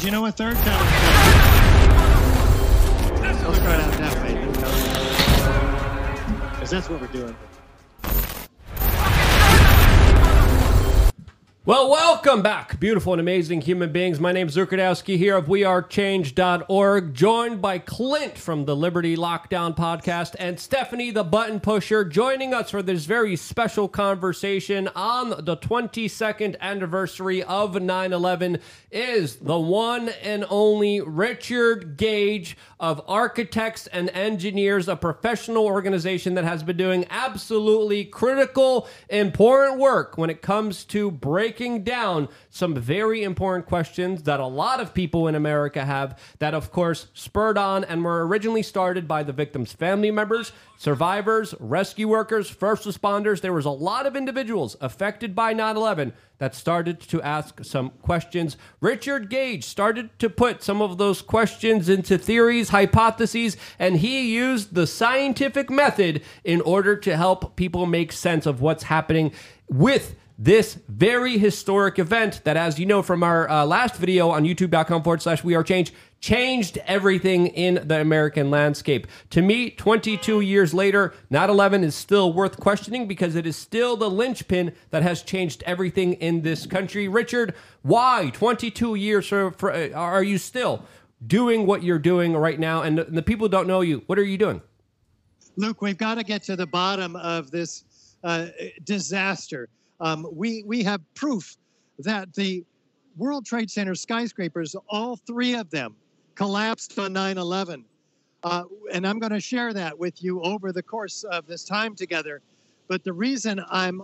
Did you know a third tower? Let's start out that way. Because that's what we're doing. Well, welcome back, beautiful and amazing human beings. My name is Luke Rudkowski here of WeAreChange.org, joined by Clint from the Liberty Lockdown podcast and Stephanie the Button Pusher joining us for this very special conversation on the 22nd anniversary of 9 11 is the one and only Richard Gage of Architects and Engineers, a professional organization that has been doing absolutely critical, important work when it comes to breaking down some very important questions that a lot of people in America have that, of course, spurred on and were originally started by the victims' family members, survivors, rescue workers, first responders. There was a lot of individuals affected by 9 11 that started to ask some questions. Richard Gage started to put some of those questions into theories, hypotheses, and he used the scientific method in order to help people make sense of what's happening with this very historic event that, as you know from our uh, last video on youtube.com forward slash we are change, changed everything in the American landscape. To me, 22 years later, 9 11 is still worth questioning because it is still the linchpin that has changed everything in this country. Richard, why 22 years for, for, uh, are you still doing what you're doing right now? And the, and the people who don't know you, what are you doing? Luke, we've got to get to the bottom of this uh, disaster. Um, we, we have proof that the World Trade Center skyscrapers, all three of them, collapsed on 9 11. Uh, and I'm going to share that with you over the course of this time together. But the reason I'm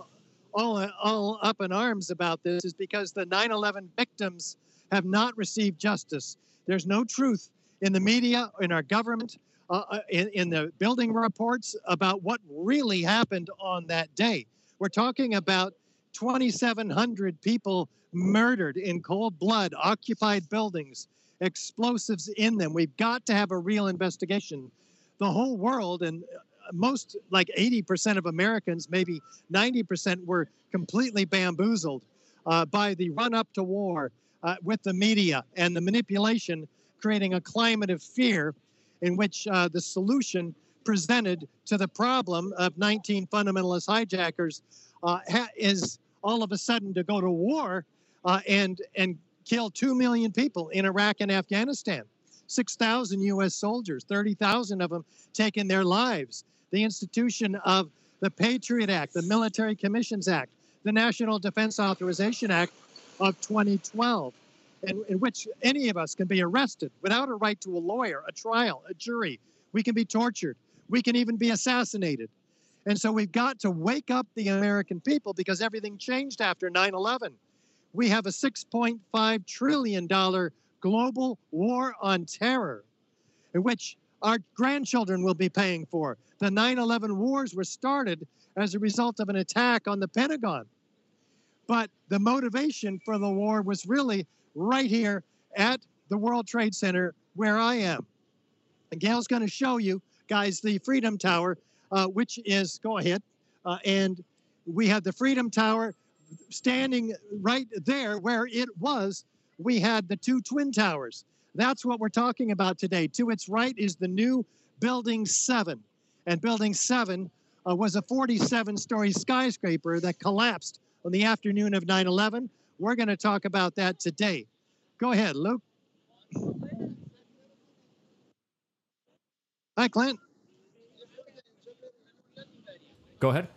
all, all up in arms about this is because the 9 11 victims have not received justice. There's no truth in the media, in our government, uh, uh in, in the building reports about what really happened on that day. We're talking about 2,700 people murdered in cold blood, occupied buildings, explosives in them. We've got to have a real investigation. The whole world and uh, most, like 80% of Americans, maybe 90%, were completely bamboozled uh, by the run up to war uh, with the media and the manipulation, creating a climate of fear in which uh, the solution presented to the problem of 19 fundamentalist hijackers uh, ha- is all of a sudden to go to war uh, and and kill two million people in Iraq and Afghanistan. 6,000 U.S. soldiers, 30,000 of them taking their lives. The institution of the Patriot Act, the Military Commissions Act, the National Defense Authorization Act of 2012, in, in which any of us can be arrested without a right to a lawyer, a trial, a jury. We can be tortured. We can even be assassinated. And so we've got to wake up the American people because everything changed after 9 11. We have a $6.5 trillion global war on terror, in which our grandchildren will be paying for. The 9 11 wars were started as a result of an attack on the Pentagon. But the motivation for the war was really right here at the World Trade Center where I am. And Gail's going to show you guys the Freedom Tower which is go ahead, uh, and we have the Freedom Tower standing right there where it was. We had the two twin towers. That's what we're talking about today. To its right is the new Building 7. And Building 7 uh, was a 47 story skyscraper that collapsed on the afternoon of 9 11. We're going to talk about that today. Go ahead, Luke. Hi, Clint. Go ahead.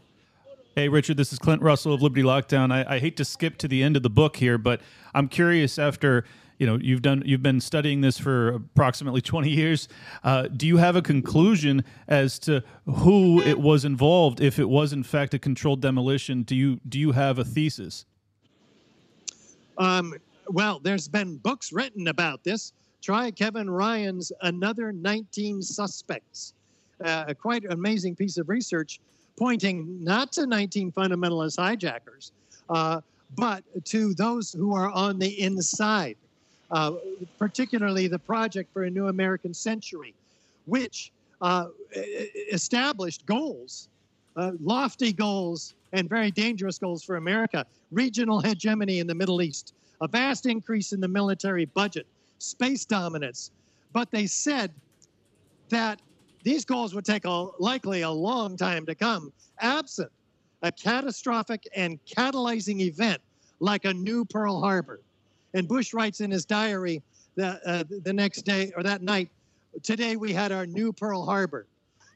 Hey, Richard, this is Clint Russell of Liberty Lockdown. I, I, hate to skip to the end of the book here, but I'm curious after you know you've done you've been studying this for approximately 20 years. Uh, do you have a conclusion as to who it was involved? If it was in fact a controlled demolition, do you do you have a thesis? Um, well, there's been books written about this. Try Kevin Ryan's Another 19 Suspects. Uh, quite an amazing piece of research pointing not to 19 fundamentalist hijackers, uh, but to those who are on the inside, uh, particularly the Project for a New American Century, which uh, established goals, uh, lofty goals, and very dangerous goals for America regional hegemony in the Middle East, a vast increase in the military budget, space dominance. But they said that these goals would take a, likely a long time to come, absent a catastrophic and catalyzing event like a new Pearl Harbor. And Bush writes in his diary that uh, the next day or that night, today we had our new Pearl Harbor.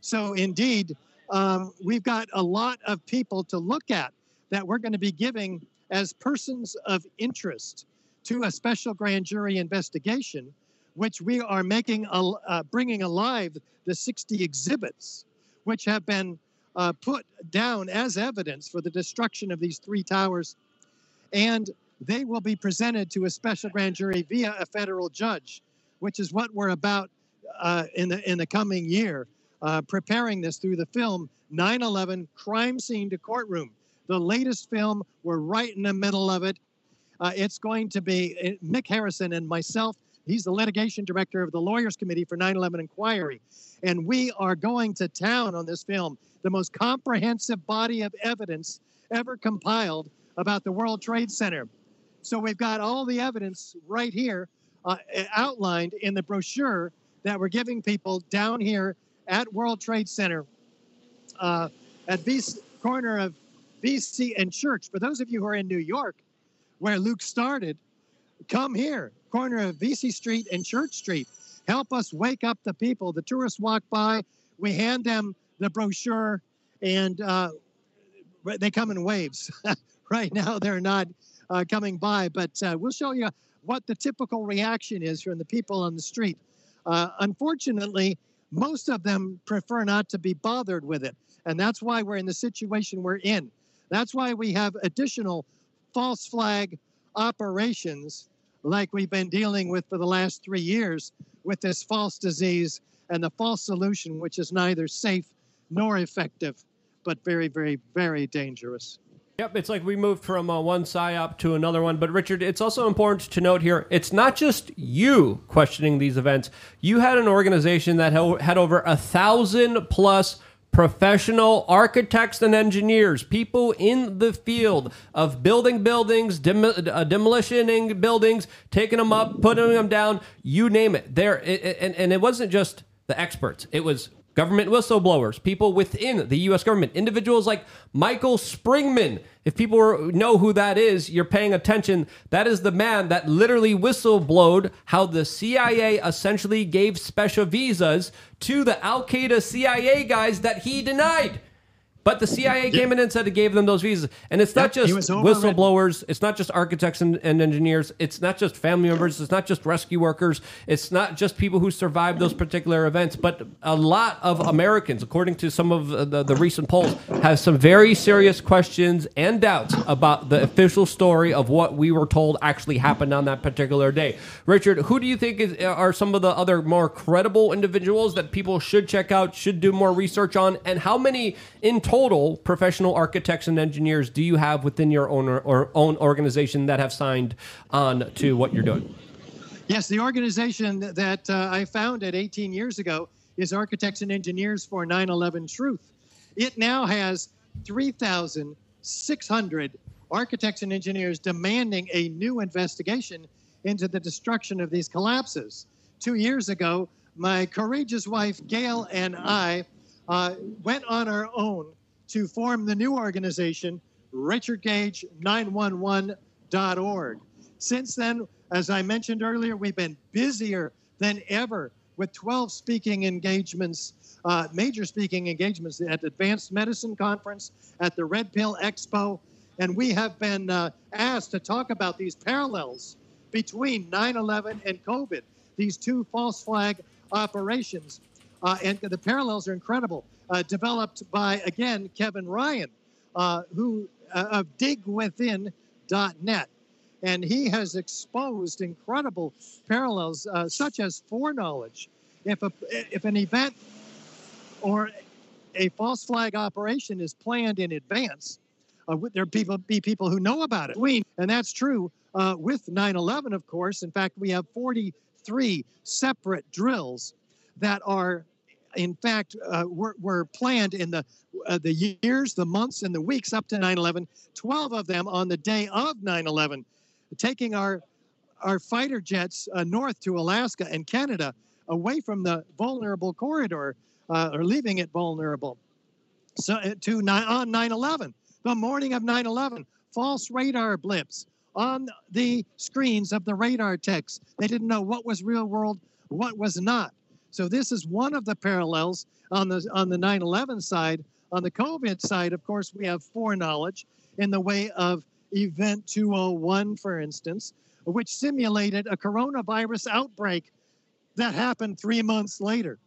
So indeed, um, we've got a lot of people to look at that we're going to be giving as persons of interest to a special grand jury investigation, which we are making, uh, bringing alive the 60 exhibits, which have been uh, put down as evidence for the destruction of these three towers. And they will be presented to a special grand jury via a federal judge, which is what we're about uh, in the in the coming year, uh, preparing this through the film 9/11 Crime Scene to Courtroom. The latest film, we're right in the middle of it. Uh, it's going to be uh, Mick Harrison and myself. He's the litigation director of the Lawyers Committee for 9 11 Inquiry. And we are going to town on this film, the most comprehensive body of evidence ever compiled about the World Trade Center. So we've got all the evidence right here uh, outlined in the brochure that we're giving people down here at World Trade Center uh, at the corner of Vesey and Church. For those of you who are in New York, where Luke started, come here, corner of Vesey Street and Church Street. Help us wake up the people. The tourists walk by, we hand them the brochure, and uh, they come in waves. right now, they're not uh, coming by, but uh, we'll show you what the typical reaction is from the people on the street. Uh, unfortunately, most of them prefer not to be bothered with it. And that's why we're in the situation we're in. That's why we have additional false flag operations like we've been dealing with for the last three years with this false disease and the false solution, which is neither safe nor effective, but very, very, very dangerous. Yep, it's like we moved from uh, one psyop to another one. But Richard, it's also important to note here: it's not just you questioning these events. You had an organization that had over a thousand plus professional architects and engineers, people in the field of building buildings, dem- uh, demolishing buildings, taking them up, putting them down, you name it. There, it, and, and it wasn't just the experts; it was government whistleblowers, people within the U.S. government, individuals like Michael Springman. If people know who that is, you're paying attention. That is the man that literally whistleblowed how the CIA essentially gave special visas to the Al Qaeda CIA guys that he denied. But the CIA came in and said it gave them those visas. And it's not just whistleblowers, it's not just architects and, and, engineers, it's not just family members, it's not just rescue workers, it's not just people who survived those particular events, but a lot of Americans, according to some of the, the recent polls, have some very serious questions and doubts about the official story of what we were told actually happened on that particular day. Richard, who do you think is, are some of the other more credible individuals that people should check out, should do more research on, and how many in total? Total professional architects and engineers do you have within your own or own organization that have signed on to what you're doing? Yes, the organization that uh, I founded 18 years ago is Architects and Engineers for 9 11 Truth. It now has 3,600 architects and engineers demanding a new investigation into the destruction of these collapses. Two years ago, my courageous wife, Gail, and I uh, went on our own to form the new organization, richardgage911.org. Since then, as I mentioned earlier, we've been busier than ever with 12 speaking engagements, uh, major speaking engagements at the Advanced Medicine Conference, at the Red Pill Expo, and we have been uh, asked to talk about these parallels between 9 11 and COVID, these two false flag operations. Uh, and the parallels are incredible uh, developed by, again, Kevin Ryan, uh, who uh, of digwithin.net. And he has exposed incredible parallels, uh, such as foreknowledge. If, a, if an event or a false flag operation is planned in advance, uh, there people, be people who know about it. And that's true uh, with 9 11, of course. In fact, we have 43 separate drills that are in fact, uh, were, were, planned in the uh, the years, the months, and the weeks up to 9/11. Twelve of them on the day of 9/11, taking our our fighter jets uh, north to Alaska and Canada, away from the vulnerable corridor, uh, or leaving it vulnerable. So uh, to nine, on 9/11, the morning of 9/11, false radar blips on the screens of the radar techs. They didn't know what was real world, what was not. So this is one of the parallels on the on the 9/11 side. On the COVID side, of course, we have foreknowledge in the way of Event 201, for instance, which simulated a coronavirus outbreak that happened three months later.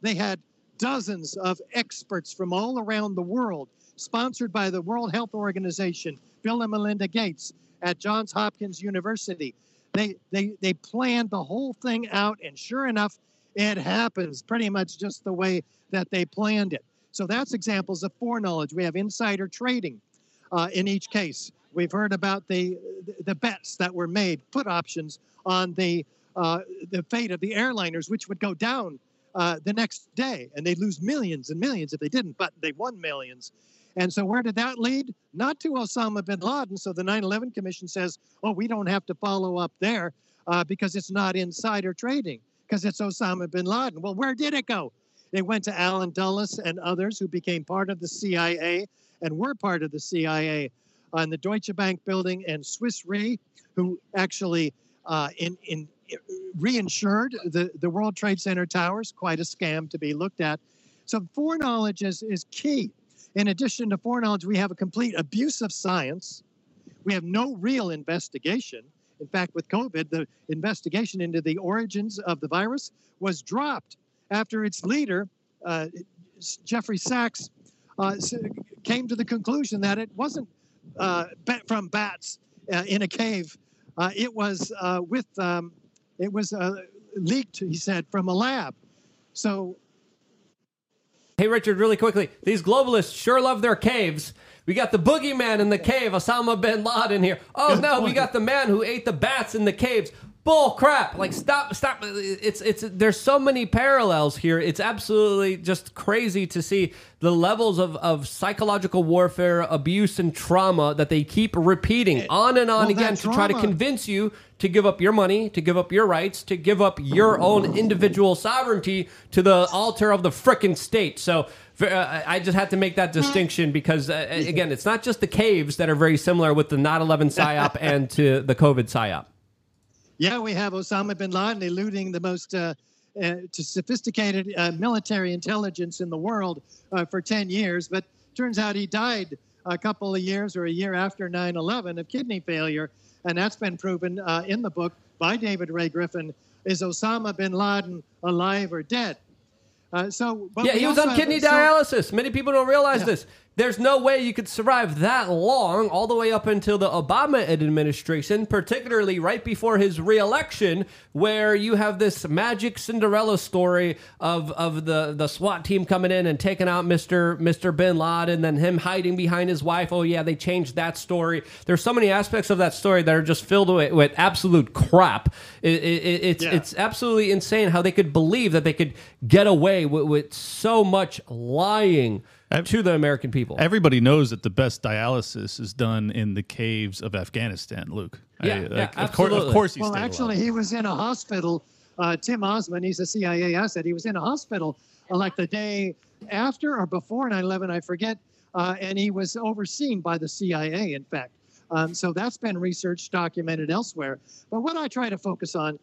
They had dozens of experts from all around the world, sponsored by the World Health Organization, Bill and Melinda Gates at Johns Hopkins University. They, they, they planned the whole thing out, and sure enough, it happens pretty much just the way that they planned it. So that's examples of foreknowledge. We have insider trading uh, in each case. We've heard about the the bets that were made, put options on the uh, the fate of the airliners, which would go down uh, the next day, and they'd lose millions and millions if they didn't, but they won millions. And so, where did that lead? Not to Osama bin Laden. So, the 9 11 Commission says, oh, we don't have to follow up there uh, because it's not insider trading, because it's Osama bin Laden. Well, where did it go? It went to Allen Dulles and others who became part of the CIA and were part of the CIA on the Deutsche Bank building and Swiss Re, who actually uh, in, in reinsured the, the World Trade Center towers, quite a scam to be looked at. So foreknowledge is, is key. In addition to foreknowledge, we have a complete abuse of science. We have no real investigation. In fact, with COVID, the investigation into the origins of the virus was dropped after its leader, uh, Jeffrey Sachs, uh, came to the conclusion that it wasn't uh, from bats uh, in a cave. Uh, it was uh, with um, it was leaked, he said, from a lab. So Hey, Richard, really quickly. These globalists sure love their caves. We got the boogeyman in the cave, Osama bin Laden here. Oh, no, we got the man who ate the bats in the caves bull crap. Like stop stop. It's it's there's so many parallels here. It's absolutely just crazy to see the levels of, of psychological warfare abuse and trauma that they keep repeating eh, on and on well, again to try to convince you to give up your money to give up your rights to give up your own individual sovereignty to the altar of the frickin' state. So uh, I just had to make that distinction because, uh, again, it's not just the caves that are very similar with the 9 11 PSYOP and to the COVID PSYOP. Yeah, we have Osama bin Laden eluding the most uh, uh, sophisticated uh, military intelligence in the world uh, for 10 years, but turns out he died a couple of years or a year after 9 11 of kidney failure. And that's been proven uh, in the book by David Ray Griffin. Is Osama bin Laden alive or dead? Uh, so, yeah, he was on kidney dialysis. Many people don't realize yeah. this. There's no way you could survive that long, all the way up until the Obama administration, particularly right before his reelection, where you have this magic Cinderella story of, of the, the SWAT team coming in and taking out Mr. Mr. Bin Laden, and then him hiding behind his wife. Oh, yeah, they changed that story. There's so many aspects of that story that are just filled with, with absolute crap. It, it, it's, yeah. it's absolutely insane how they could believe that they could get away with, with so much lying to the American people. Everybody knows that the best dialysis is done in the caves of Afghanistan, Luke. Yeah, I, yeah like, of, course, of course. well, actually, he was in a hospital. Uh, Tim Osman, he's a CIA asset. He was in a hospital uh, like the day after or before 9/11, I forget, uh, and he was overseen by the CIA. In fact, um, so that's been researched, documented elsewhere. But what I try to focus on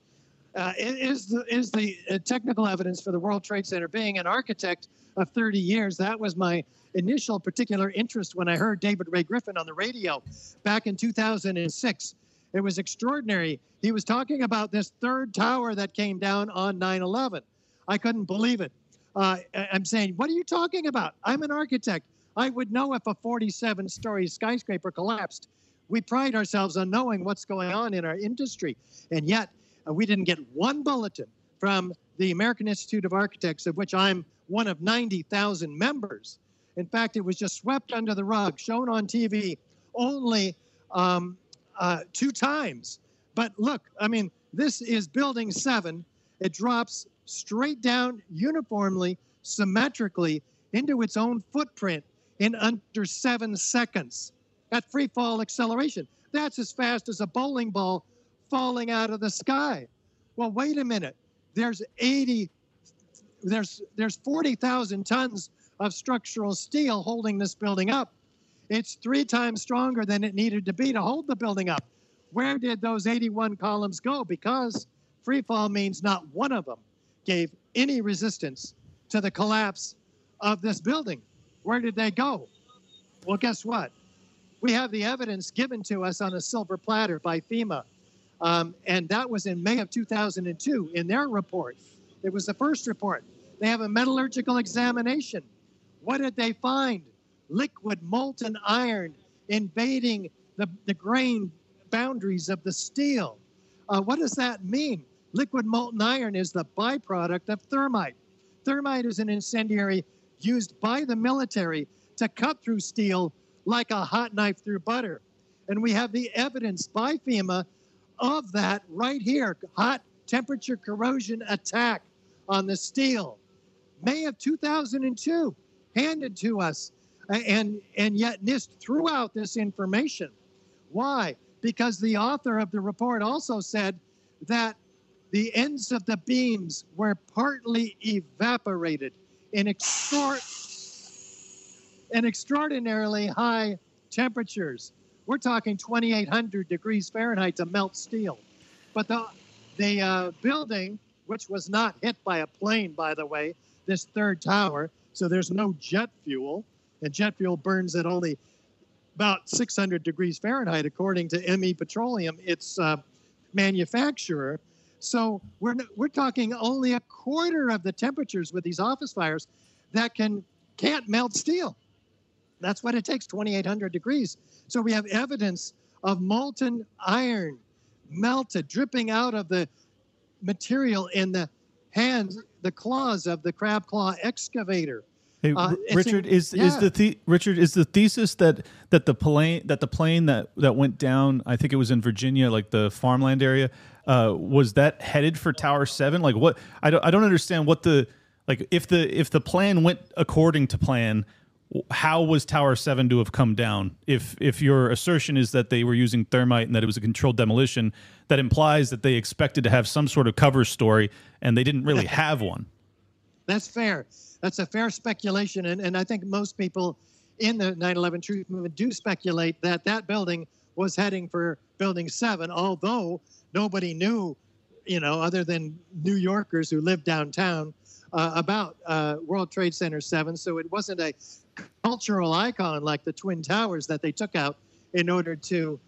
uh, is the is the uh, technical evidence for the World Trade Center. Being an architect of 30 years, that was my initial particular interest when I heard David Ray Griffin on the radio back in 2006. It was extraordinary. He was talking about this third tower that came down on 9/11. I couldn't believe it. Uh, I'm saying, what are you talking about? I'm an architect. I would know if a 47-story skyscraper collapsed. We pride ourselves on knowing what's going on in our industry, and yet uh, we didn't get one bulletin from the American Institute of Architects, of which I'm one of 90,000 members. In fact, it was just swept under the rug, shown on TV only um, uh, two times. But look, I mean, this is building seven. It drops straight down uniformly, symmetrically into its own footprint in under seven seconds at free fall acceleration. That's as fast as a bowling ball falling out of the sky. Well, wait a minute. There's 80, there's there's 40,000 tons of structural steel holding this building up. It's three times stronger than it needed to be to hold the building up. Where did those 81 columns go? Because free fall means not one of them gave any resistance to the collapse of this building. Where did they go? Well, guess what? We have the evidence given to us on a silver platter by FEMA. Um, and that was in May of 2002 in their report. It was the first report. They have a metallurgical examination. What did they find? Liquid molten iron invading the, the grain boundaries of the steel. Uh, what does that mean? Liquid molten iron is the byproduct of thermite. Thermite is an incendiary used by the military to cut through steel like a hot knife through butter. And we have the evidence by FEMA of that right here hot temperature corrosion attack on the steel. May of 2002, handed to us. And, and yet NIST threw out this information. Why? Because the author of the report also said that the ends of the beams were partly evaporated in, extra- in extraordinarily high temperatures. We're talking 2,800 degrees Fahrenheit to melt steel. But the, the uh, building, which was not hit by a plane, by the way, this third tower, so there's no jet fuel, and jet fuel burns at only about 600 degrees Fahrenheit, according to ME Petroleum, its uh, manufacturer. So we're, we're talking only a quarter of the temperatures with these office fires that can can't melt steel. That's what it takes, 2,800 degrees. So we have evidence of molten iron melted, dripping out of the material in the hands, the claws of the crab claw excavator. Hey, uh, Richard, in, is yeah. is the, the Richard is the thesis that that the plane that the plane that that went down? I think it was in Virginia, like the farmland area. Uh, was that headed for Tower Seven? Like what? I don't I don't understand what the like if the if the plan went according to plan how was Tower Seven to have come down? If if your assertion is that they were using thermite and that it was a controlled demolition, that implies that they expected to have some sort of cover story and they didn't really have one. That's fair. That's a fair speculation, and and I think most people in the 9/11 truth movement do speculate that that building was heading for Building Seven, although nobody knew, you know, other than New Yorkers who lived downtown. Uh, about uh, World Trade Center 7. So it wasn't a cultural icon like the Twin Towers that they took out in order to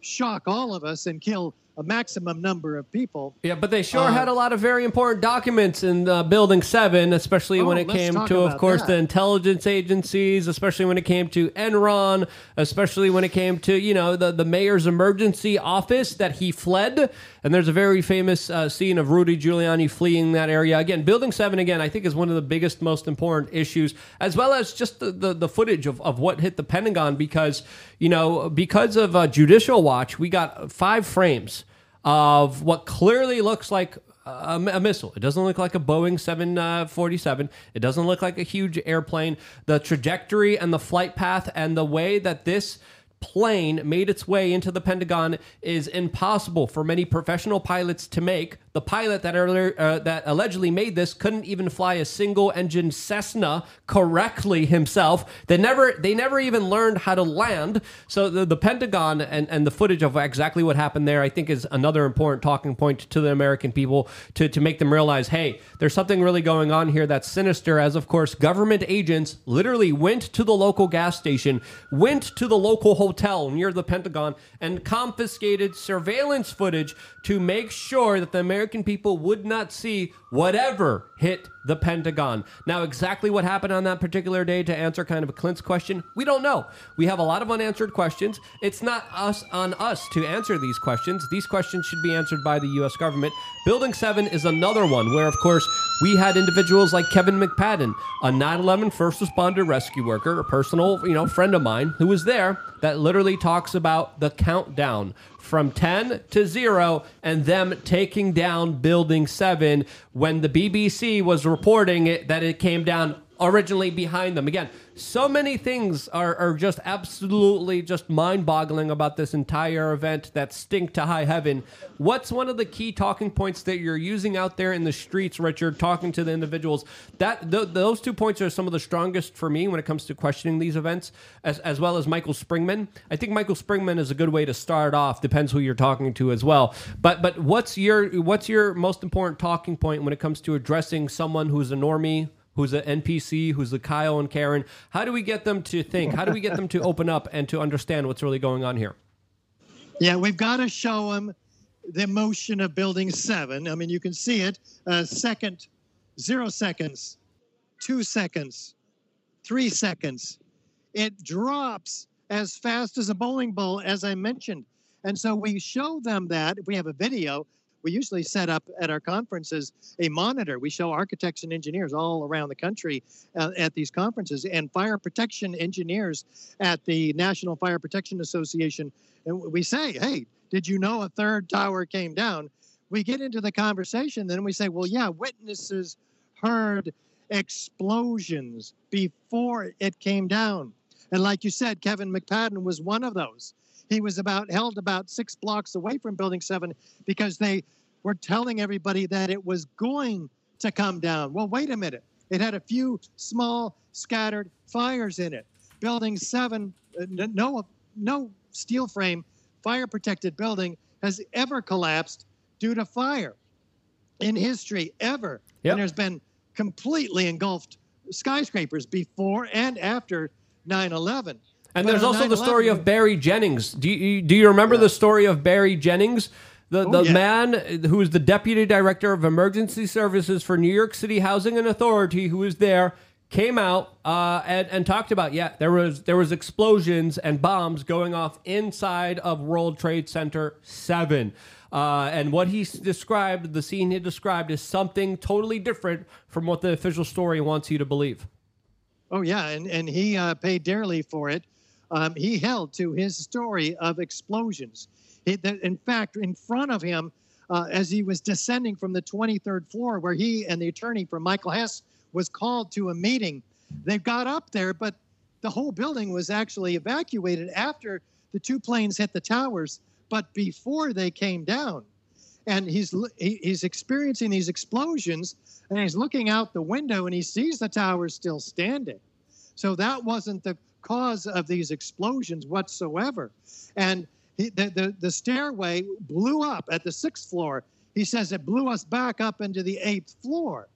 shock all of us and kill a maximum number of people. Yeah, but they sure uh, had a lot of very important documents in uh, Building 7, especially oh, when it came to, of course, that. the intelligence agencies, especially when it came to Enron, especially when it came to, you know, the, the mayor's emergency office that he fled. And there's a very famous uh, scene of Rudy Giuliani fleeing that area. Again, Building 7, again, I think is one of the biggest, most important issues, as well as just the, the, the footage of, of what hit the Pentagon because, you know, because of uh, Judicial Watch, we got five frames of what clearly looks like a, a, missile. It doesn't look like a Boeing 747. Uh, it doesn't look like a huge airplane. The trajectory and the flight path and the way that this plane made its way into the Pentagon is impossible for many professional pilots to make. The pilot that earlier uh, that allegedly made this couldn't even fly a single engine Cessna correctly himself. They never they never even learned how to land. So the, the Pentagon and, and the footage of exactly what happened there, I think, is another important talking point to the American people to, to make them realize, hey, there's something really going on here that's sinister. As of course, government agents literally went to the local gas station, went to the local hotel near the Pentagon, and confiscated surveillance footage to make sure that the American people would not see whatever hit the Pentagon. Now, exactly what happened on that particular day to answer kind of a Clint's question, we don't know. We have a lot of unanswered questions. It's not us on us to answer these questions. These questions should be answered by the U.S. government. Building 7 is another one where, of course, we had individuals like Kevin McPadden, a 9 11 first responder rescue worker, a personal you know, friend of mine who was there that literally talks about the countdown from 10 to 0 and them taking down Building 7 when the BBC was reporting it, that it came down originally behind them. Again, so many things are, are just absolutely just mind boggling about this entire event that stink to high heaven. What's one of the key talking points that you're using out there in the streets, Richard, talking to the individuals? That th- those two points are some of the strongest for me when it comes to questioning these events, as, as well as Michael Springman. I think Michael Springman is a good way to start off. Depends who you're talking to as well. But but what's your what's your most important talking point when it comes to addressing someone who's a normie? Who's an NPC, who's a Kyle and Karen. How do we get them to think? How do we get them to open up and to understand what's really going on here? Yeah, we've got to show them the motion of building seven. I mean, you can see it uh, second, zero seconds, two seconds, three seconds. It drops as fast as a bowling ball, as I mentioned. And so we show them that if we have a video, we usually set up at our conferences a monitor. We show architects and engineers all around the country uh, at these conferences, and fire protection engineers at the National Fire Protection Association. And we say, hey, did you know a third tower came down? We get into the conversation, then we say, well, yeah, witnesses heard explosions before it came down. And like you said, Kevin McPadden was one of those. He was about held about six blocks away from Building 7 because they were telling everybody that it was going to come down. Well, wait a minute. It had a few small scattered fires in it. Building 7, uh, no, no steel frame, fire protected building has ever collapsed due to fire in history, ever. Yep. And there's been completely engulfed skyscrapers before and after 9 11. And there's also the story of Barry Jennings. Do you, do you remember yeah. the story of Barry Jennings? The, the oh, yeah. man who is the deputy director of emergency services for New York City Housing and Authority, who was there, came out uh, and, and talked about yeah there was there was explosions and bombs going off inside of World Trade Center seven. Uh, and what he described, the scene he described, is something totally different from what the official story wants you to believe. Oh yeah, and and he uh, paid dearly for it um, he held to his story of explosions. He, in fact, in front of him, uh, as he was descending from the 23rd floor, where he and the attorney from Michael Hess was called to a meeting, they got up there, but the whole building was actually evacuated after the two planes hit the towers, but before they came down. And he's he's experiencing these explosions, and he's looking out the window, and he sees the towers still standing. So that wasn't the cause of these explosions whatsoever. And he, the, the, the stairway blew up at the sixth floor. He says it blew us back up into the eighth floor.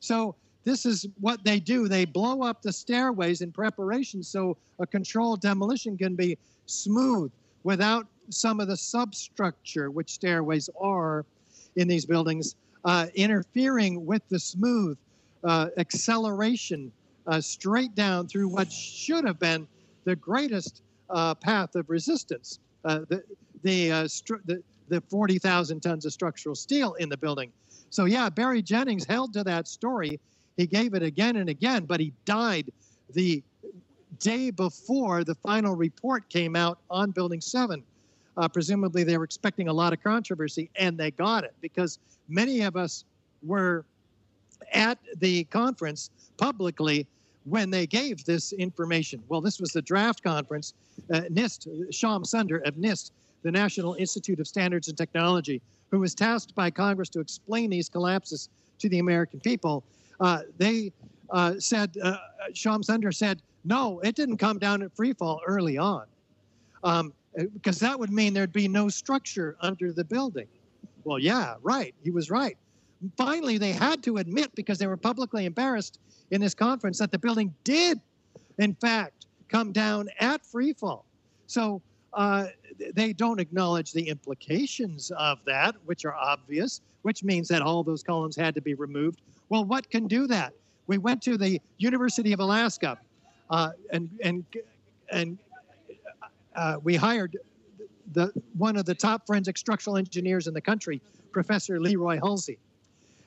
So this is what they do. They blow up the stairways in preparation so a controlled demolition can be smooth without some of the substructure, which stairways are in these buildings, uh, interfering with the smooth uh, acceleration uh, straight down through what should have been the greatest uh, path of resistance. Uh, the the, uh, stru- the the 40,000 tons of structural steel in the building. So yeah, Barry Jennings held to that story. He gave it again and again, but he died the day before the final report came out on Building 7. Uh, presumably, they were expecting a lot of controversy, and they got it because many of us were at the conference publicly when they gave this information. Well, this was the draft conference. Uh, NIST, Shyam Sunder of NIST, the National Institute of Standards and Technology, who was tasked by Congress to explain these collapses to the American people, uh, they uh, said, uh, Shyam Sunder said, no, it didn't come down at free fall early on, um, because that would mean there'd be no structure under the building. Well, yeah, right. He was right. Finally, they had to admit, because they were publicly embarrassed, in this conference that the building did, in fact, come down at free fall. So uh, they don't acknowledge the implications of that, which are obvious, which means that all those columns had to be removed. Well, what can do that? We went to the University of Alaska, uh, and and and uh, we hired the one of the top forensic structural engineers in the country, Professor Leroy Hulsey,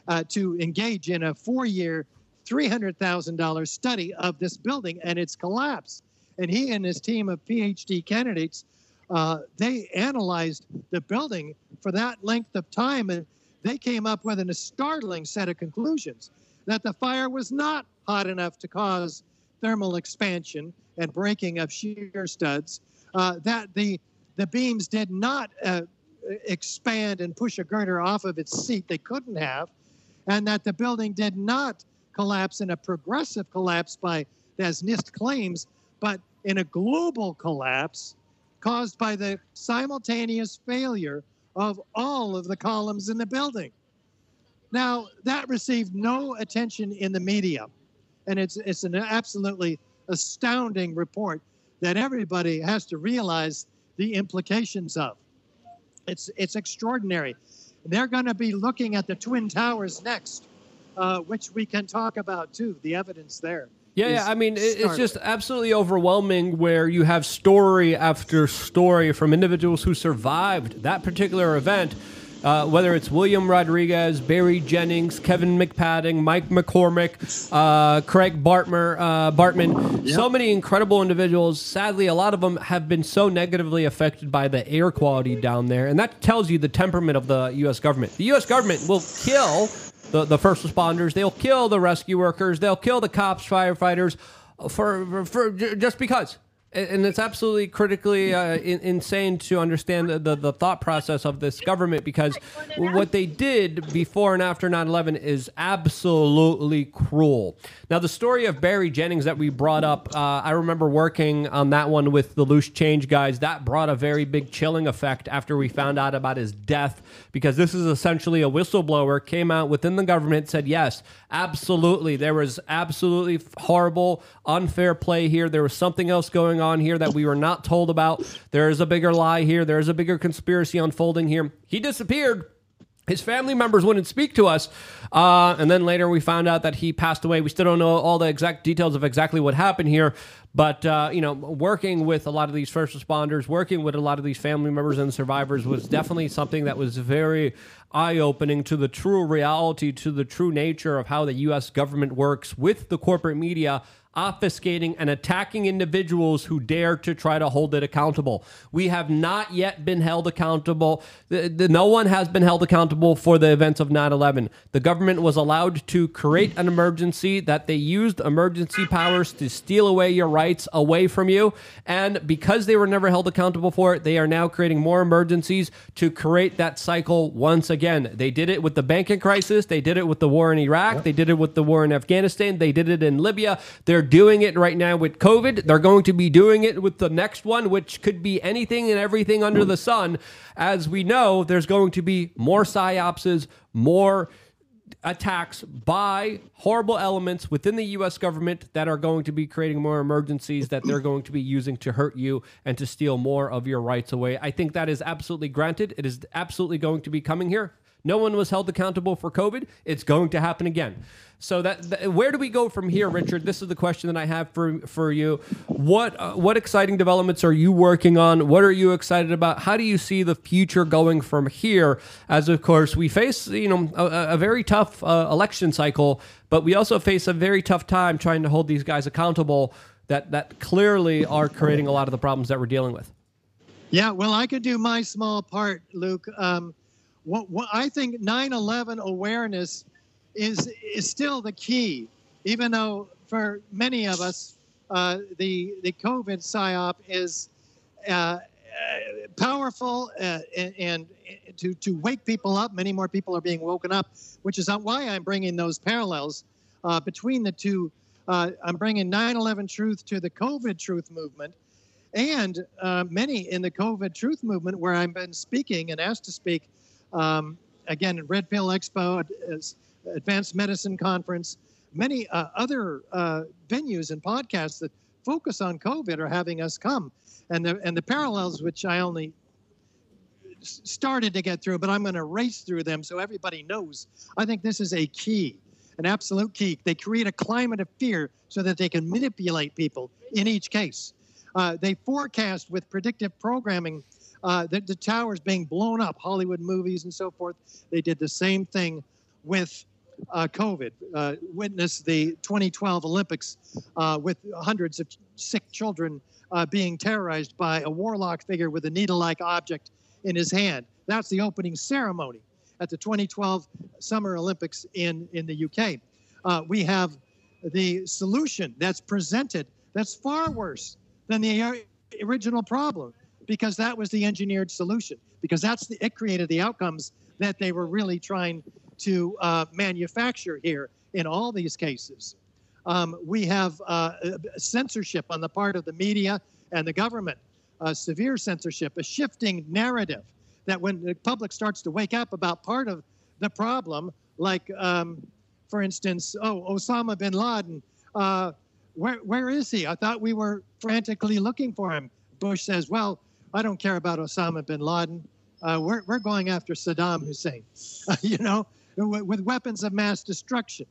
uh, to engage in a four-year $300,000 study of this building and its collapse. And he and his team of PhD candidates, uh, they analyzed the building for that length of time and they came up with a startling set of conclusions that the fire was not hot enough to cause thermal expansion and breaking of shear studs, uh, that the, the beams did not uh, expand and push a girder off of its seat. They couldn't have. And that the building did not collapse in a progressive collapse by, as NIST claims, but in a global collapse caused by the simultaneous failure of all of the columns in the building. Now, that received no attention in the media. And it's, it's an absolutely astounding report that everybody has to realize the implications of. It's, it's extraordinary. They're going to be looking at the Twin Towers next, uh, which we can talk about too, the evidence there. Yeah, yeah. I mean, it's just absolutely overwhelming where you have story after story from individuals who survived that particular event. Uh, whether it's William Rodriguez, Barry Jennings, Kevin McPadden, Mike McCormick, uh, Craig Bartmer, uh, Bartman, yep. so many incredible individuals. Sadly, a lot of them have been so negatively affected by the air quality down there, and that tells you the temperament of the U.S. government. The U.S. government will kill the, the first responders. They'll kill the rescue workers. They'll kill the cops, firefighters, for, for, for just because and it's absolutely critically uh, in, insane to understand the, the, the, thought process of this government because what they did before and after 9-11 is absolutely cruel. Now the story of barry jennings that we brought up uh, i remember working on that one with the loose change guys. That brought a very big chilling effect after we found out about his death because this is essentially a whistleblower came out within the government said yes absolutely. There was absolutely horrible unfair play here. There was something else going on on here that we were not told about. There is a bigger lie here. There is a bigger conspiracy unfolding here. He disappeared. His family members wouldn't speak to us. Uh, and then later we found out that he passed away. We still don't know all the exact details of exactly what happened here. But, uh, you know, working with a lot of these first responders, working with a lot of these family members and survivors was definitely something that was very eye opening to the true reality, to the true nature of how the U.S. government works with the corporate media obfuscating and attacking individuals who dare to try to hold it accountable. We have not yet been held accountable. The, the, no one has been held accountable for the events of 9 11. The government was allowed to create an emergency that they used emergency powers to steal away your rights away from you. And because they were never held accountable for it, they are now creating more emergencies to create that cycle once again. They did it with the banking crisis, they did it with the war in Iraq, yep. they did it with the war in Afghanistan, they did it in Libya. They're doing it right now with COVID. They're going to be doing it with the next one, which could be anything and everything under the sun. As we know, there's going to be more psyopses, more attacks by horrible elements within the U.S. government that are going to be creating more emergencies that they're going to be using to hurt you and to steal more of your rights away. I think that is absolutely granted. It is absolutely going to be coming here. No one was held accountable for COVID. It's going to happen again. So that, that, where do we go from here, Richard? This is the question that I have for for you. What uh, what exciting developments are you working on? What are you excited about? How do you see the future going from here? As of course we face you know a, a very tough uh, election cycle, but we also face a very tough time trying to hold these guys accountable. That that clearly are creating a lot of the problems that we're dealing with. Yeah, well, I could do my small part, Luke. Um, what, what I think 9/11 awareness is is still the key, even though for many of us uh, the the COVID psyop is uh, powerful uh, and, and, to to wake people up. Many more people are being woken up, which is why I'm bringing those parallels uh, between the two. Uh, I'm bringing 9/11 truth to the COVID truth movement. And uh, many in the COVID truth movement, where I've been speaking and asked to speak, um, again, Red Pill Expo, Advanced Medicine Conference, many uh, other uh, venues and podcasts that focus on COVID are having us come. And the, and the parallels, which I only started to get through, but I'm going to race through them so everybody knows. I think this is a key, an absolute key. They create a climate of fear so that they can manipulate people in each case. Uh, they forecast with predictive programming uh, the, the towers being blown up, Hollywood movies and so forth. They did the same thing with uh, COVID. Uh, witness the 2012 Olympics uh, with hundreds of sick children uh, being terrorized by a warlock figure with a needle like object in his hand. That's the opening ceremony at the 2012 Summer Olympics in, in the UK. Uh, we have the solution that's presented that's far worse than the original problem because that was the engineered solution because that's the, it created the outcomes that they were really trying to uh, manufacture here in all these cases. Um, we have uh, censorship on the part of the media and the government, uh, severe censorship, a shifting narrative that when the public starts to wake up about part of the problem, like, um, for instance, oh, Osama bin Laden, uh, where, where is he? I thought we were frantically looking for him. Bush says, well, I don't care about Osama bin Laden. Uh, we're, we're going after Saddam Hussein, you know, with, with, weapons of mass destruction.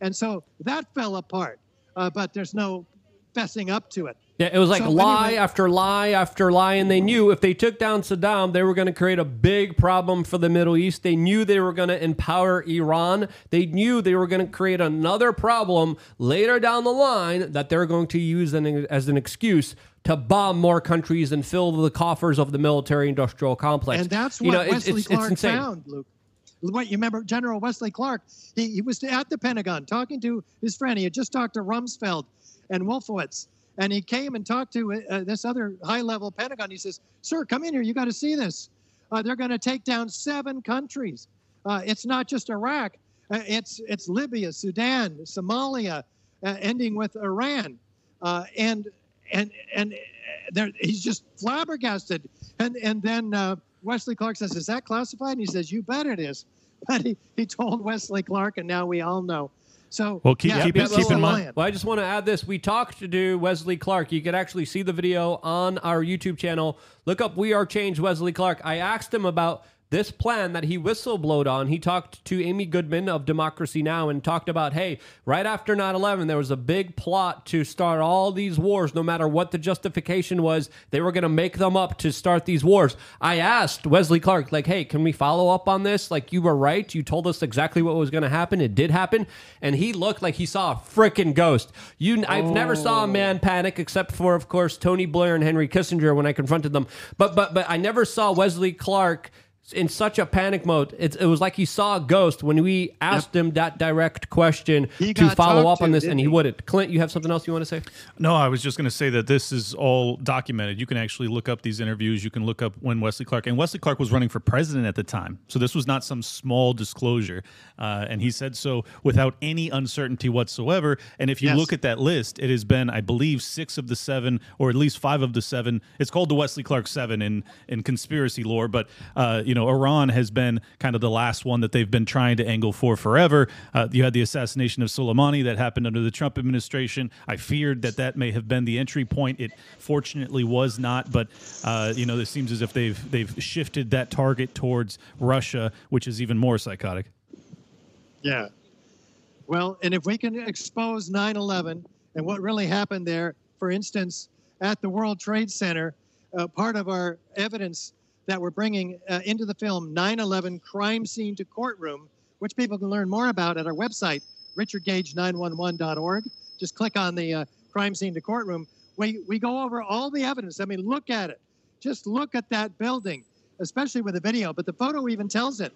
And so that fell apart, uh, but there's no fessing up to it. Yeah, it was like so lie anyway, after lie after lie, and they knew if they took down Saddam, they were going to create a big problem for the Middle East. They knew they were going to empower Iran. They knew they were going to create another problem later down the line that they're going to use an, as an excuse to bomb more countries and fill the coffers of the military-industrial complex. And that's what you know, Wesley it's, Clark it's found, Luke. What you remember, General Wesley Clark? He, he was at the Pentagon talking to his friend. He had just talked to Rumsfeld and Wolfowitz and he came and talked to uh, this other high level Pentagon. He says, Sir, come in here. You got to see this. Uh, they're going to take down seven countries. Uh, it's not just Iraq, uh, it's, it's Libya, Sudan, Somalia, uh, ending with Iran. Uh, and and, and he's just flabbergasted. And, and then Wesley Clark says, Is that classified? And he says, You bet it is. But he, he told Wesley Clark, and now we all know so well, keep yeah, keep, it, keep in mind. Well, I just want to add this: we talked to do Wesley Clark. You can actually see the video on our YouTube channel. Look up "We Are Change" Wesley Clark. I asked him about this plan that he whistleblowed on, he talked to Amy Goodman of Democracy Now! and talked about, hey, right after 9 11, there was a big plot to start all these wars, no matter what the justification was. They were going to make them up to start these wars. I asked Wesley Clark, like, hey, can we follow up on this? Like, you were right. You told us exactly what was going to happen. It did happen. And he looked like he saw a freaking ghost. You, I've oh. never saw a oh. man panic except for, of course, Tony Blair and Henry Kissinger when I confronted them. But, but, but I never saw Wesley Clark in such a panic mode. It, it was like he saw a ghost when we asked yep. him that direct question he to follow up on this, and he, he, wouldn't. Clint, you have something else you want to say? No, I was just going to say that this is all documented. You can actually look up these interviews. You can look up when Wesley Clark and Wesley Clark was running for president at the time, so this was not some small disclosure, uh, and he said so without any uncertainty whatsoever. And if you yes. look at that list, it has been, I believe, six of the seven, or at least five of the seven. It's called the Wesley Clark Seven in in conspiracy lore, but uh, you know, Iran has been kind of the last one that they've been trying to angle for forever. Uh, you had the assassination of Soleimani that happened under the Trump administration. I feared that that may have been the entry point. It fortunately was not, but uh, you know, it seems as if they've they've shifted that target towards Russia, which is even more psychotic. Yeah. Well, and if we can expose 9/11 and what really happened there, for instance, at the World Trade Center, uh, part of our evidence that we're bringing uh, into the film 9 11 Crime Scene to Courtroom, which people can learn more about at our website, richardgage911.org. Just click on the uh, Crime Scene to Courtroom. We, we go over all the evidence. I mean, look at it. Just look at that building, especially with the video, but the photo even tells it.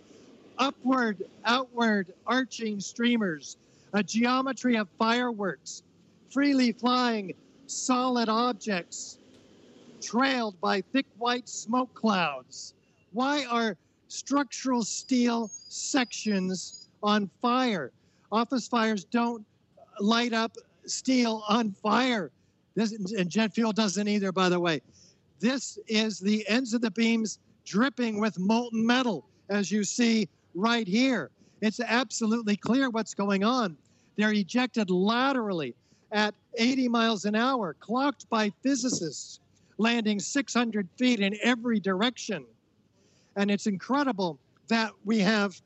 Upward, outward, arching streamers, a geometry of fireworks, freely flying solid objects, trailed by thick white smoke clouds? Why are structural steel sections on fire? Office fires don't light up steel on fire. This, and jet fuel doesn't either, by the way. This is the ends of the beams dripping with molten metal, as you see right here. It's absolutely clear what's going on. They're ejected laterally at 80 miles an hour, clocked by physicists landing 600 feet in every direction. And it's incredible that we have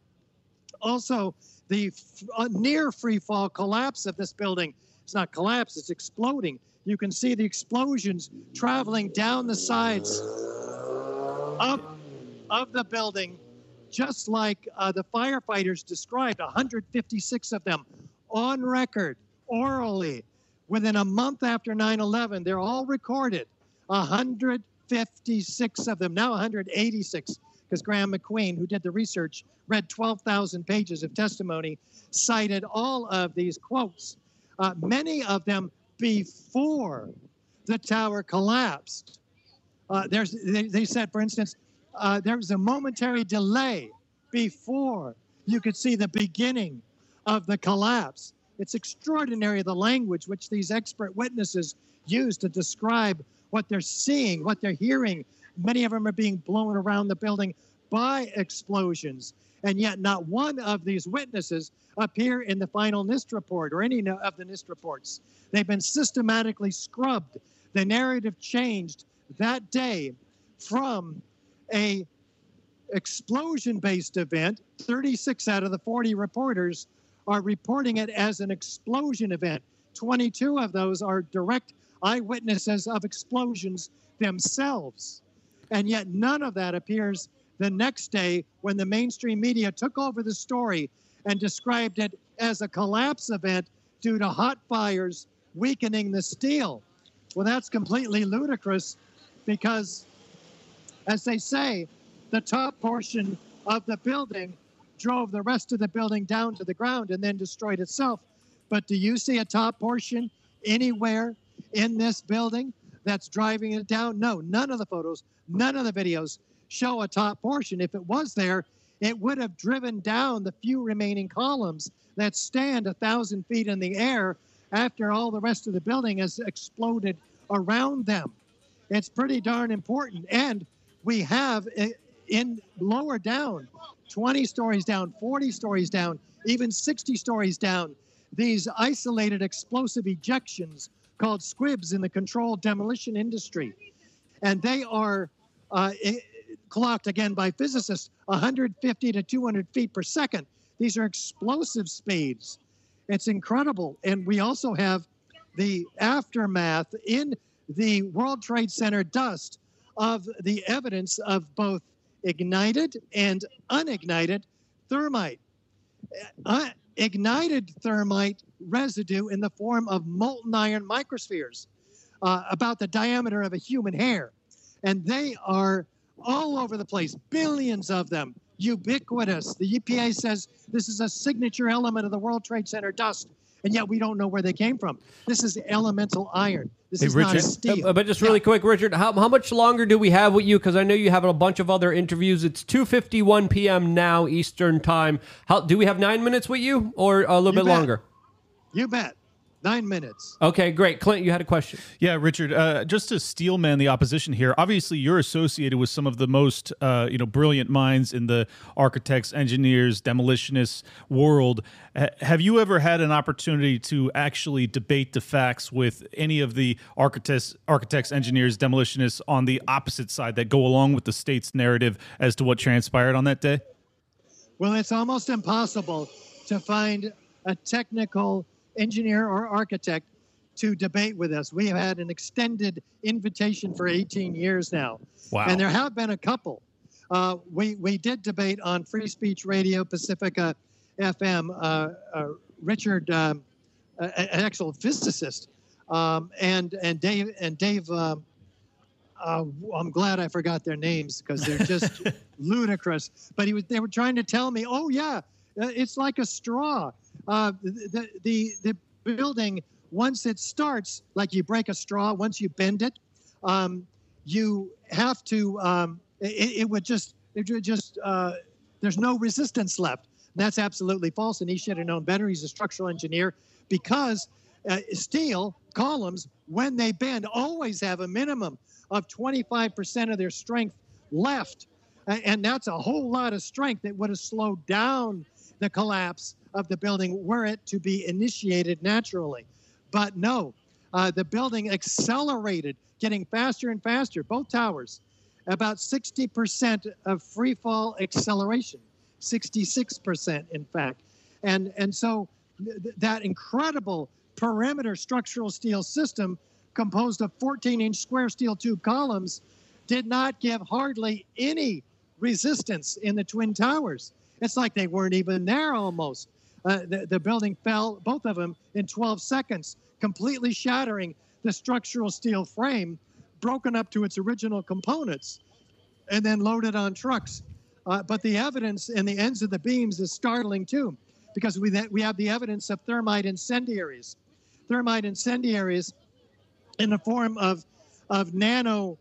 also the uh, near free fall collapse of this building. It's not collapse, it's exploding. You can see the explosions traveling down the sides of, of the building, just like uh, the firefighters described 156 of them on record, orally. Within a month after 9 11, they're all recorded 156 of them, now 186, because Graeme MacQueen, who did the research, read 12,000 pages of testimony, cited all of these quotes uh, many of them before the tower collapsed. Uh, there's, they, they, said, for instance, uh, there was a momentary delay before you could see the beginning of the collapse. It's extraordinary the language which these expert witnesses use to describe what they're seeing, what they're hearing. Many of them are being blown around the building by explosions. And yet, not one of these witnesses appear in the final NIST report or any of the NIST reports. They've been systematically scrubbed. The narrative changed that day from a explosion-based event. 36 out of the 40 reporters are reporting it as an explosion event. 22 of those are direct eyewitnesses of explosions themselves. And yet none of that appears the next day when the mainstream media took over the story and described it as a collapse event due to hot fires weakening the steel. Well, that's completely ludicrous because, as they say, the top portion of the building drove the rest of the building down to the ground and then destroyed itself. But do you see a top portion anywhere in this building that's driving it down? No, none of the photos, none of the videos show a top portion. If it was there, it would have driven down the few remaining columns that stand a thousand feet in the air after all the rest of the building has exploded around them. It's pretty darn important. And we have eh, in lower down, 20 stories down, 40 stories down, even 60 stories down, these isolated explosive ejections called squibs in the controlled demolition industry. And they are uh, clocked again by physicists 150 to 200 feet per second. These are explosive speeds. It's incredible. And we also have the aftermath in the World Trade Center dust of the evidence of both ignited and unignited thermite. Uh, ignited thermite residue in the form of molten iron microspheres, uh, about the diameter of a human hair. And they are all over the place, billions of them, ubiquitous. The EPA says this is a signature element of the World Trade Center dust, and yet we don't know where they came from. This is elemental iron. This hey, is Richard, not steel. Uh, but just really yeah. quick, Richard, how, how much longer do we have with you? Because I know you have a bunch of other interviews. It's 2.51 p.m. now, Eastern Time. How Do we have nine minutes with you or a little you bit bet. longer? You bet. Nine minutes. Okay, great. Clint, you had a question. Yeah, Richard. Uh, just to steelman the opposition here. Obviously, you're associated with some of the most, uh, you know, brilliant minds in the architects, engineers, demolitionists world. H- have you ever had an opportunity to actually debate the facts with any of the architects, architects, engineers, demolitionists on the opposite side that go along with the state's narrative as to what transpired on that day? Well, it's almost impossible to find a technical engineer or architect to debate with us. We have had an extended invitation for 18 years now. Wow. And there have been a couple. Uh, we, we did debate on Free Speech Radio Pacifica FM. Uh, uh, Richard, um, an excellent physicist, um, and and Dave and Dave. Um, uh, I'm glad I forgot their names because they're just ludicrous. But he was, they were trying to tell me, oh yeah, uh, it's like a straw uh, the, the, the building, once it starts, like you break a straw, once you bend it, um, you have to, um, it, it, would just, it would just, uh, there's no resistance left. and that's absolutely false. And he should have known better. He's a structural engineer because uh, steel columns, when they bend, always have a minimum of 25% of their strength left. And that's a whole lot of strength that would have slowed down the collapse of the building were it to be initiated naturally. But no, uh, the building accelerated, getting faster and faster, both towers, about 60% of free fall acceleration, 66% in fact. And, and so th- that incredible perimeter structural steel system composed of 14 inch square steel tube columns did not give hardly any resistance in the Twin Towers. It's like they weren't even there almost. Uh, the, the building fell, both of them, in 12 seconds, completely shattering the structural steel frame, broken up to its original components, and then loaded on trucks. Uh, but the evidence in the ends of the beams is startling too, because we, we have the evidence of thermite incendiaries. thermite incendiaries in the form of of nano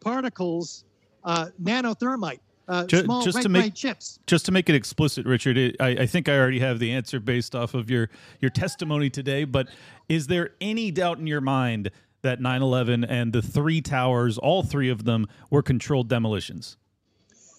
particles, uh, nanothermite, uh, Ju- small just to make- chips. Just to make it explicit, Richard, it, I, I think I already have the answer based off of your your testimony today. But is there any doubt in your mind that 9/11 and the three towers, all three of them, were controlled demolitions?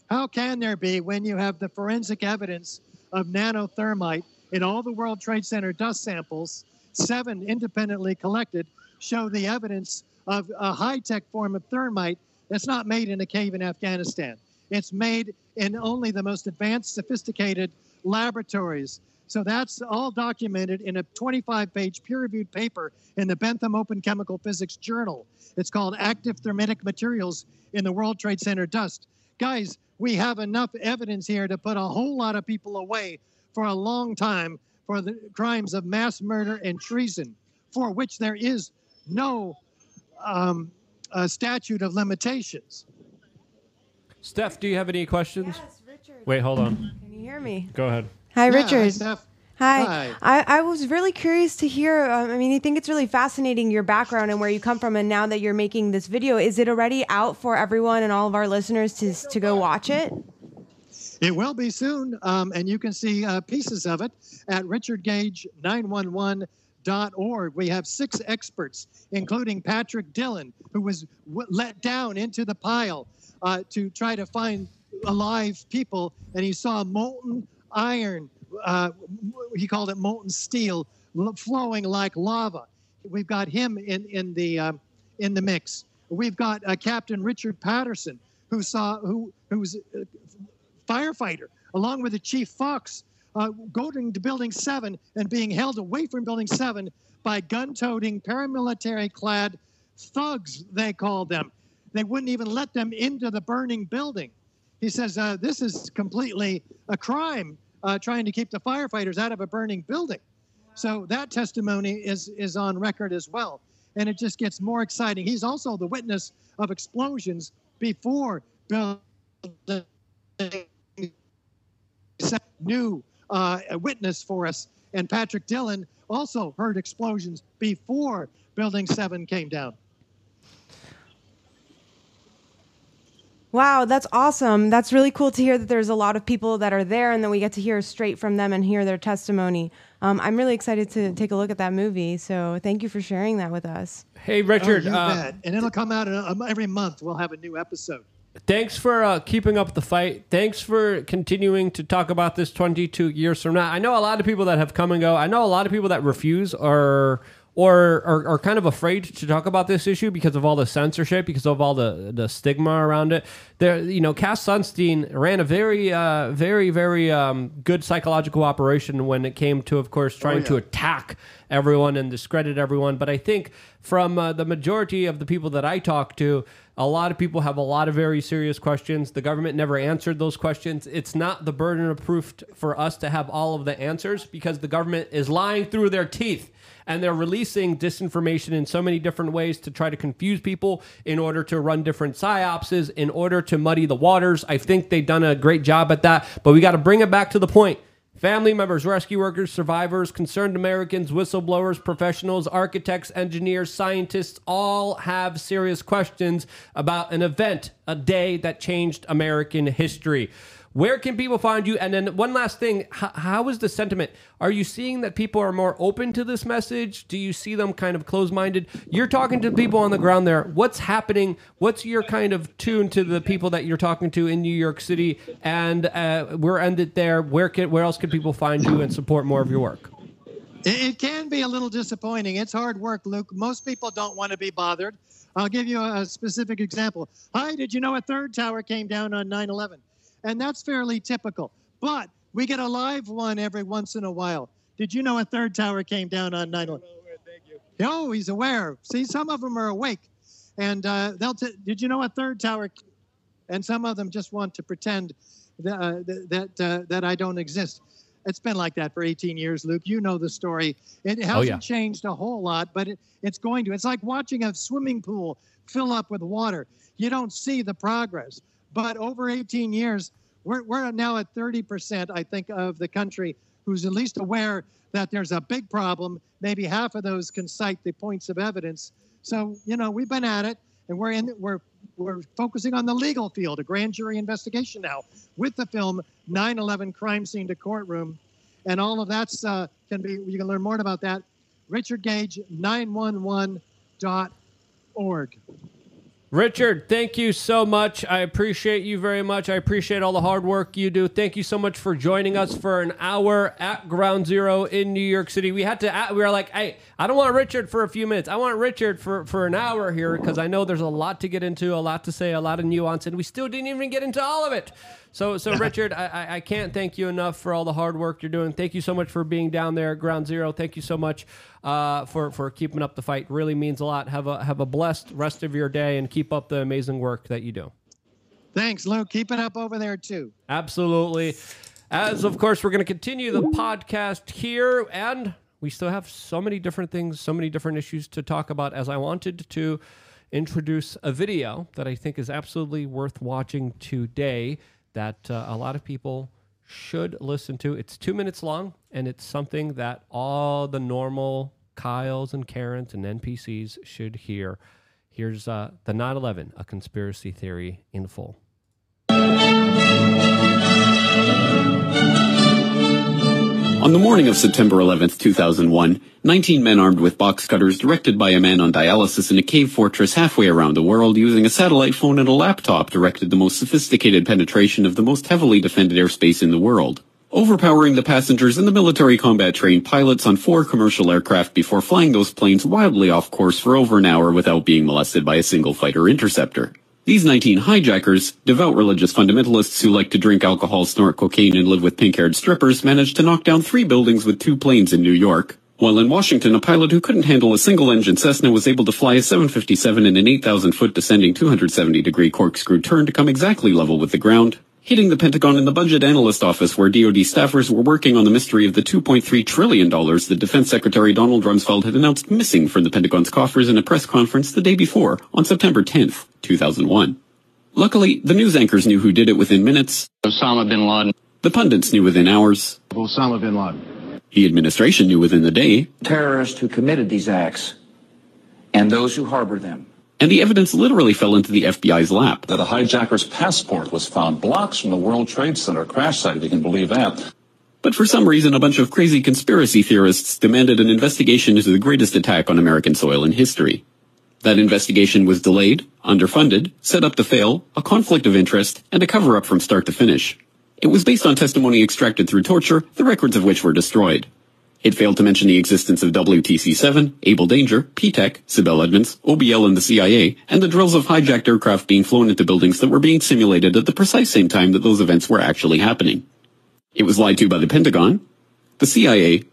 How can there be when you have the forensic evidence of nanothermite in all the World Trade Center dust samples, seven independently collected, show the evidence of a high tech form of thermite that's not made in a cave in Afghanistan? It's made in only the most advanced, sophisticated laboratories. So that's all documented in a 25 page peer reviewed paper in the Bentham Open Chemical Physics Journal. It's called Active Thermitic Materials in the World Trade Center Dust. Guys, we have enough evidence here to put a whole lot of people away for a long time for the crimes of mass murder and treason, for which there is no um, uh, statute of limitations. Steph, do you have any questions? Yes, Richard. Wait, hold on. Can you hear me? Go ahead. Hi, Yeah, Richard. Steph. Hi. Hi. I, I was really curious to hear. Um, I mean, I think it's really fascinating your background and where you come from, and now that you're making this video, is it already out for everyone and all of our listeners to to go watch it? It will be soon, um, and you can see uh, pieces of it at richardgage911.org. We have six experts, including Patrick Dillon, who was w- let down into the pile uh, to try to find alive people, and he saw molten iron. Uh, he called it molten steel, flowing like lava. We've got him in in the um, in the mix. We've got uh, Captain Richard Patterson, who saw who who's uh, firefighter, along with the chief Fox, uh, going to Building 7 and being held away from Building 7 by gun toting, paramilitary clad thugs, they called them. They wouldn't even let them into the burning building. He says, uh, This is completely a crime uh, trying to keep the firefighters out of a burning building. So that testimony is, is on record as well. And it just gets more exciting. He's also the witness of explosions before building new uh, witness for us. And Patrick Dillon also heard explosions before Building 7 came down. Wow, that's awesome. That's really cool to hear that there's a lot of people that are there, and that we get to hear straight from them and hear their testimony. Um, I'm really excited to take a look at that movie. So thank you for sharing that with us. Hey, Richard. oh, you uh, bet. And it'll come out in a, every month. We'll have a new episode. Thanks for uh, keeping up the fight. Thanks for continuing to talk about this 22 years from now. I know a lot of people that have come and go. I know a lot of people that refuse or or are, are kind of afraid to talk about this issue because of all the censorship, because of all the, the stigma around it. There, you know, Cass Sunstein ran a very, uh, very, very um, good psychological operation when it came to, of course, trying to yeah. attack everyone and discredit everyone. But I think from uh, the majority of the people that I talk to, a lot of people have a lot of very serious questions. The government never answered those questions. It's not the burden of proof for us to have all of the answers because the government is lying through their teeth and they're releasing disinformation in so many different ways to try to confuse people in order to run different psyopses, in order to muddy the waters. I think they've done a great job at that, but we got to bring it back to the point. Family members, rescue workers, survivors, concerned Americans, whistleblowers, professionals, architects, engineers, scientists all have serious questions about an event, a day that changed American history. Where can people find you? And then one last thing, how is the sentiment? Are you seeing that people are more open to this message? Do you see them kind of closed-minded? You're talking to people on the ground there. What's happening? What's your kind of tune to the people that you're talking to in New York City? And uh, we're ended there. Where can where else can people find you and support more of your work? It, it can be a little disappointing. It's hard work, Luke. Most people don't want to be bothered. I'll give you a specific example. Hi, did you know a third tower came down on 9 11? And that's fairly typical. But we get a live one every once in a while. Did you know a third tower came down on 9 11? Oh, he's aware. See, some of them are awake. And uh, they'll, t- did you know a third tower? And some of them just want to pretend that, uh, that, uh, that I don't exist. It's been like that for 18 years, Luke. You know the story. It hasn't yeah. changed a whole lot, but it, it's going to. It's like watching a swimming pool fill up with water. You don't see the progress. But over 18 years, we're, we're now at 30%, I think, of the country who's at least aware that there's a big problem. Maybe half of those can cite the points of evidence. So, you know, we've been at it and we're in we're we're focusing on the legal field, a grand jury investigation now with the film 9/11 Crime Scene to Courtroom, and all of that's uh, can be you can learn more about that. Richard Gage 911.org. Richard, thank you so much. I appreciate you very much. I appreciate all the hard work you do. Thank you so much for joining us for an hour at Ground Zero in New York City. We had to, we were like, hey, I don't want Richard for a few minutes. I want Richard for, for an hour here because I know there's a lot to get into, a lot to say, a lot of nuance, and we still didn't even get into all of it. So, so Richard, I, I can't thank you enough for all the hard work you're doing. Thank you so much for being down there at Ground Zero. Thank you so much uh, for for keeping up the fight. Really means a lot. Have a have a blessed rest of your day and keep up the amazing work that you do. Thanks, Luke. Keep it up over there too. Absolutely. As of course, we're going to continue the podcast here, and we still have so many different things, so many different issues to talk about. As I wanted to introduce a video that I think is absolutely worth watching today that uh, a lot of people should listen to. It's two minutes long, and it's something that all the normal Kyles and Karens and NPCs should hear. Here's uh, the 9 11, a conspiracy theory in full. On the morning of September 11, 2001, 19 men armed with box cutters directed by a man on dialysis in a cave fortress halfway around the world using a satellite phone and a laptop directed the most sophisticated penetration of the most heavily defended airspace in the world. Overpowering the passengers and the military combat trained pilots on four commercial aircraft before flying those planes wildly off course for over an hour without being molested by a single fighter interceptor. These 19 hijackers, devout religious fundamentalists who like to drink alcohol, snort cocaine, and live with pink-haired strippers, managed to knock down three buildings with two planes in New York. While in Washington, a pilot who couldn't handle a single-engine Cessna was able to fly a 757 in an 8,000-foot descending 270-degree corkscrew turn to come exactly level with the ground, hitting the Pentagon and the budget analyst office where DoD staffers were working on the mystery of the $2.3 trillion that Defense Secretary Donald Rumsfeld had announced missing from the Pentagon's coffers in a press conference the day before, on September 10th, 2001. Luckily, the news anchors knew who did it within minutes. Osama bin Laden. The pundits knew within hours. Osama bin Laden. The administration knew within the day. Terrorists who committed these acts and those who harbor them and the evidence literally fell into the FBI's lap. That a hijacker's passport was found blocks from the World Trade Center crash site, if you can believe that. But for some reason, a bunch of crazy conspiracy theorists demanded an investigation into the greatest attack on American soil in history. That investigation was delayed, underfunded, set up to fail, a conflict of interest, and a cover-up from start to finish. It was based on testimony extracted through torture, the records of which were destroyed. It failed to mention the existence of WTC-7, Able Danger, P-TECH, Sibel Edmonds, OBL and the CIA, and the drills of hijacked aircraft being flown into buildings that were being simulated at the precise same time that those events were actually happening. It was lied to by the Pentagon, the CIA,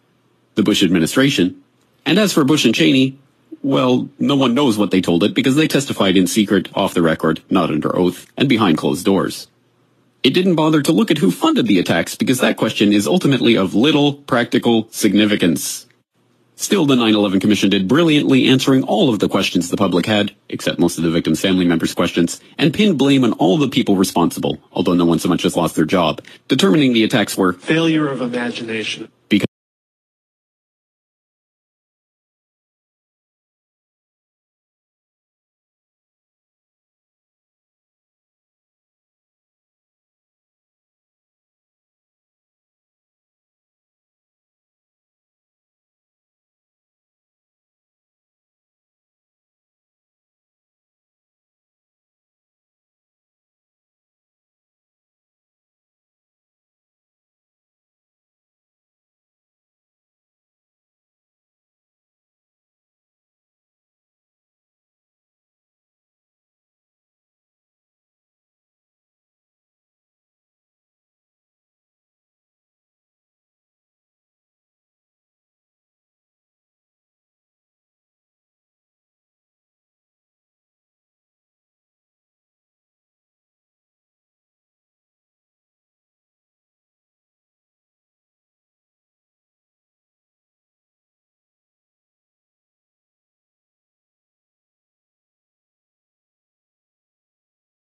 the Bush administration, and as for Bush and Cheney, well, no one knows what they told it because they testified in secret, off the record, not under oath, and behind closed doors. It didn't bother to look at who funded the attacks because that question is ultimately of little practical significance. Still, the 9-11 Commission did brilliantly answering all of the questions the public had, except most of the victims' family members' questions, and pinned blame on all the people responsible, although no one so much as lost their job, determining the attacks were failure of imagination.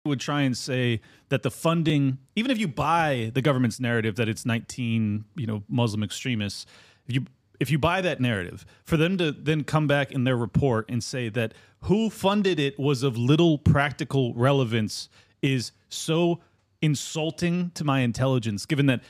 Would try and say that the funding, even if you buy the government's narrative that it's 19, you know, Muslim extremists, if you if you buy that narrative, for them to then come back in their report and say that who funded it was of little practical relevance is so insulting to my intelligence, given that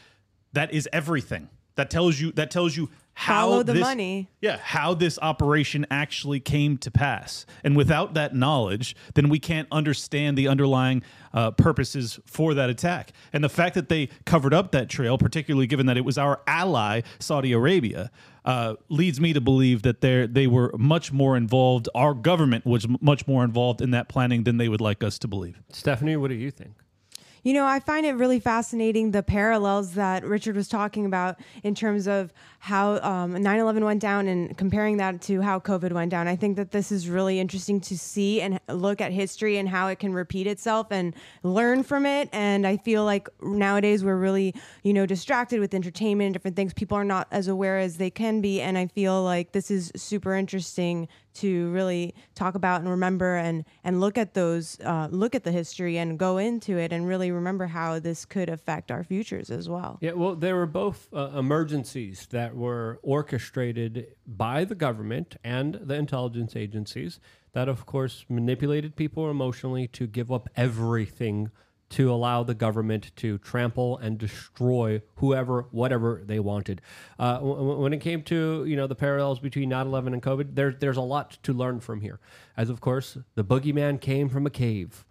that is everything. That tells you that tells you how Follow the this- money. yeah, how this operation actually came to pass. And without that knowledge, then we can't understand the underlying uh, purposes for that attack. And the fact that they covered up that trail, particularly given that it was our ally, Saudi Arabia, uh, leads me to believe that they they were much more involved. Our government was m- much more involved in that planning than they would like us to believe. Stephanie, what do you think? You know, I find it really fascinating the parallels that Richard was talking about in terms of how um, 9 11 went down and comparing that to how COVID went down. I think that this is really interesting to see and look at history and how it can repeat itself and learn from it. And I feel like nowadays we're really, you know, distracted with entertainment and different things. People are not as aware as they can be. And I feel like this is super interesting to really talk about and remember and and look at those uh, look at the history and go into it and really remember how this could affect our futures as well. Yeah, well, there were both uh, emergencies that were orchestrated by the government and the intelligence agencies that, of course, manipulated people emotionally to give up everything to allow the government to trample and destroy whoever, whatever they wanted. Uh, w- when it came to you know the parallels between 9/11 and COVID, there's there's a lot to learn from here. As of course, the boogeyman came from a cave.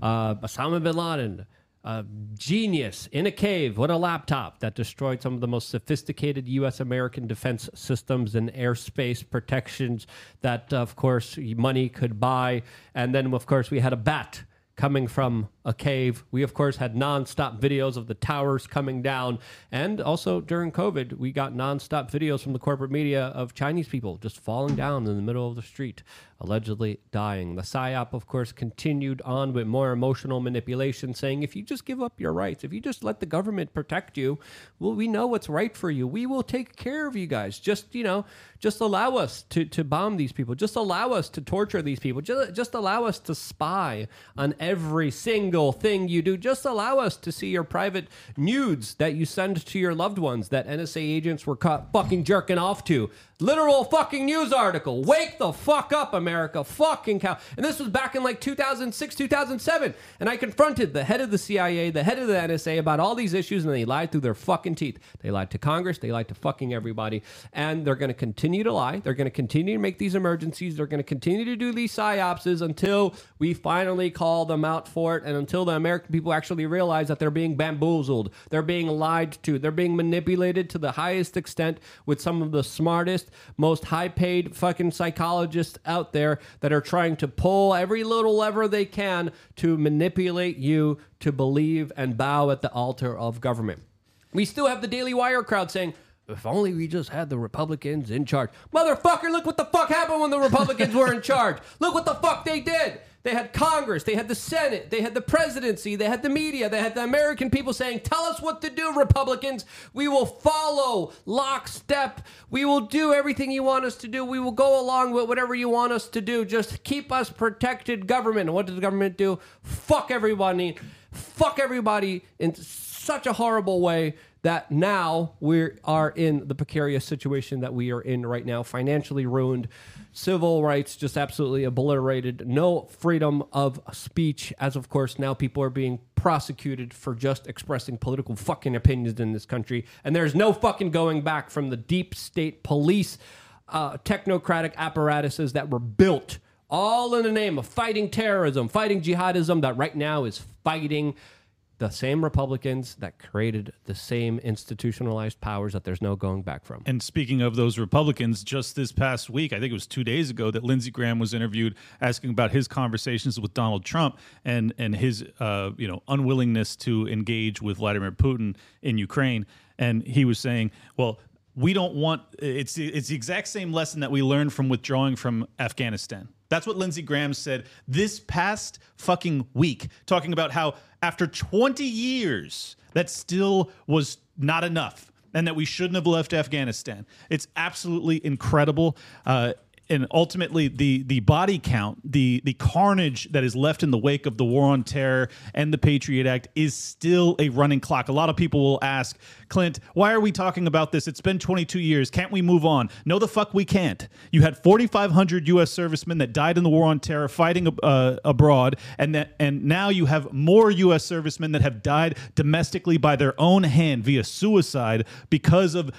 Uh, Osama bin Laden, a genius in a cave with a laptop that destroyed some of the most sophisticated U.S. American defense systems and airspace protections that, of course, money could buy. And then, of course, we had a bat coming from a cave. We, of course, had nonstop videos of the towers coming down. And also during COVID, we got nonstop videos from the corporate media of Chinese people just falling down in the middle of the street, allegedly dying. The PSYOP, of course, continued on with more emotional manipulation, saying if you just give up your rights, if you just let the government protect you, well, we know what's right for you. We will take care of you guys. Just, you know, just allow us to, to bomb these people. Just allow us to torture these people. Just, just allow us to spy on every single thing you do. Just allow us to see your private nudes that you send to your loved ones that NSA agents were caught fucking jerking off to. Literal fucking news article. Wake the fuck up, America. Fucking cow. And this was back in like 2006, 2007. And I confronted the head of the CIA, the head of the NSA about all these issues, and they lied through their fucking teeth. They lied to Congress. They lied to fucking everybody. And they're going to continue to lie. They're going to continue to make these emergencies. They're going to continue to do these psyopses until we finally call them out for it and until the American people actually realize that they're being bamboozled. They're being lied to. They're being manipulated to the highest extent with some of the smartest, most high paid fucking psychologists out there that are trying to pull every little lever they can to manipulate you to believe and bow at the altar of government. We still have the Daily Wire crowd saying, if only we just had the Republicans in charge. Motherfucker, look what the fuck happened when the Republicans were in charge. Look what the fuck they did. They had Congress, they had the Senate, they had the presidency, they had the media, they had the American people saying, Tell us what to do, Republicans. We will follow lockstep. We will do everything you want us to do. We will go along with whatever you want us to do. Just keep us protected, government. And what does the government do? Fuck everybody. Fuck everybody in such a horrible way that now we are in the precarious situation that we are in right now, financially ruined, civil rights just absolutely obliterated, no freedom of speech, as of course now people are being prosecuted for just expressing political fucking opinions in this country, and there's no fucking going back from the deep state police, uh, technocratic apparatuses that were built all in the name of fighting terrorism, fighting jihadism, that right now is fighting the same Republicans that created the same institutionalized powers that there's no going back from. And speaking of those Republicans, just this past week, I think it was two days ago, that Lindsey Graham was interviewed asking about his conversations with Donald Trump and and his uh, you know unwillingness to engage with Vladimir Putin in Ukraine. And he was saying, well. We don't want it's it's the exact same lesson that we learned from withdrawing from Afghanistan. That's what Lindsey Graham said this past fucking week, talking about how after 20 years, that still was not enough and that we shouldn't have left Afghanistan. It's absolutely incredible. Uh, and ultimately the the body count, the the carnage that is left in the wake of the war on terror and the Patriot Act is still a running clock. A lot of people will ask, Clint, why are we talking about this? It's been 22 years. Can't we move on? No, the fuck we can't. You had 4,500 U.S. servicemen that died in the war on terror fighting uh, abroad, and that and now you have more U.S. servicemen that have died domestically by their own hand via suicide because of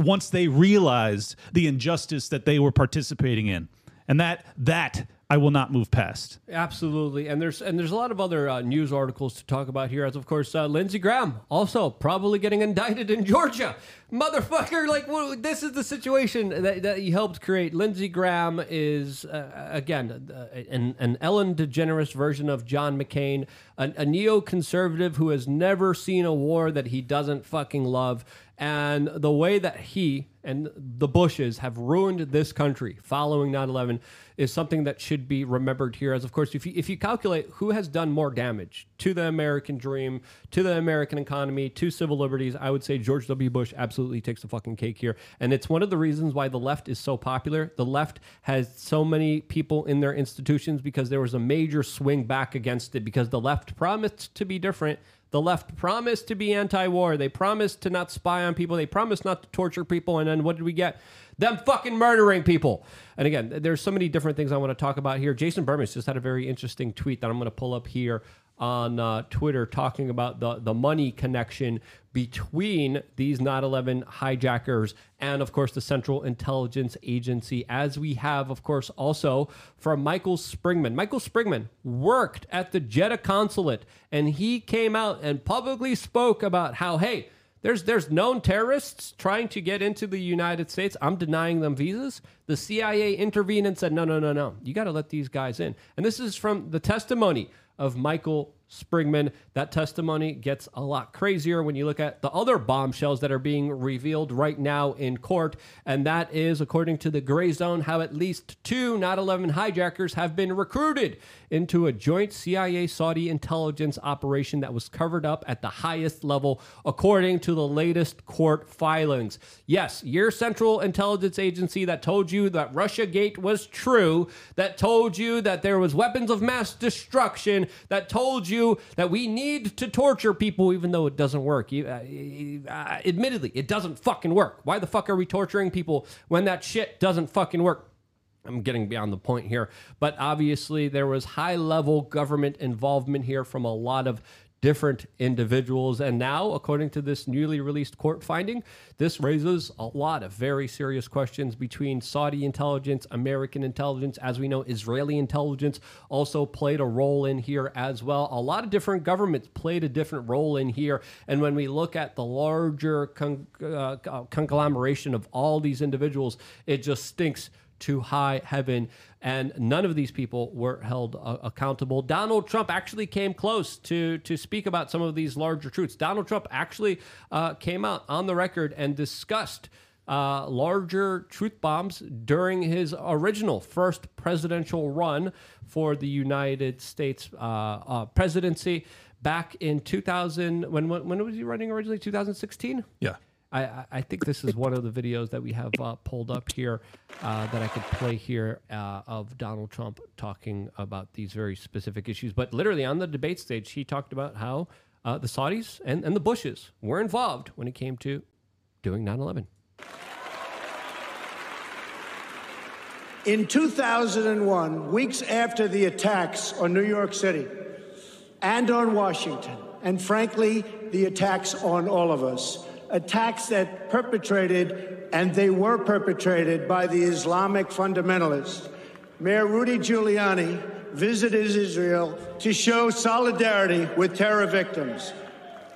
once they realized the injustice that they were participating in. And that that I will not move past. Absolutely, and there's and there's a lot of other uh, news articles to talk about here. As of course, uh, Lindsey Graham also probably getting indicted in Georgia, motherfucker. Like well, this is the situation that, that he helped create. Lindsey Graham is uh, again uh, an, an Ellen DeGeneres version of John McCain, a, a neoconservative who has never seen a war that he doesn't fucking love, and the way that he and the Bushes have ruined this country following 9/11 is something that should be remembered here. As of course, if you if you calculate who has done more damage to the American dream, to the American economy, to civil liberties, I would say George W. Bush absolutely takes the fucking cake here. And it's one of the reasons why the left is so popular. The left has so many people in their institutions because there was a major swing back against it because the left promised to be different. The left promised to be anti war. They promised to not spy on people. They promised not to torture people. And then what did we get? Them fucking murdering people. And again, there's so many different things I want to talk about here. Jason Bermas just had a very interesting tweet that I'm going to pull up here on uh, Twitter talking about the, the money connection between these 9/11 hijackers and of course the Central Intelligence Agency as we have of course also from Michael Springman. Michael Springman worked at the Jeddah consulate and he came out and publicly spoke about how hey there's there's known terrorists trying to get into the United States. I'm denying them visas. The CIA intervened and said, "No, no, no, no. You got to let these guys in." And this is from the testimony of Michael Springman. That testimony gets a lot crazier when you look at the other bombshells that are being revealed right now in court. And that is, according to the Gray Zone, how at least two 9 11 hijackers have been recruited into a joint CIA Saudi intelligence operation that was covered up at the highest level, according to the latest court filings. Yes, your Central Intelligence Agency that told you that Russia Gate was true, that told you that there was weapons of mass destruction, that told you that we need to torture people even though it doesn't work. You, uh, uh, admittedly, it doesn't fucking work. Why the fuck are we torturing people when that shit doesn't fucking work? I'm getting beyond the point here, but obviously there was high level government involvement here from a lot of different individuals. And now, according to this newly released court finding, this raises a lot of very serious questions between Saudi intelligence, American intelligence. As we know, Israeli intelligence also played a role in here as well. A lot of different governments played a different role in here. And when we look at the larger con- uh, conglomeration of all these individuals, it just stinks to high heaven. And none of these people were held uh, accountable. Donald Trump actually came close to, to speak about some of these larger truths. Donald Trump actually uh, came out on the record and discussed. Uh, larger truth bombs during his original first presidential run for the United States uh, uh, presidency back in 2000. When, when, when was he running originally? 2016? Yeah. I, I think this is one of the videos that we have uh, pulled up here uh, that I could play here uh, of Donald Trump talking about these very specific issues. But literally on the debate stage, he talked about how uh, the Saudis and, and the Bushes were involved when it came to doing 9 11. In 2001, weeks after the attacks on New York City and on Washington, and frankly, the attacks on all of us, attacks that perpetrated, and they were perpetrated by the Islamic fundamentalists. Mayor Rudy Giuliani visited Israel to show solidarity with terror victims.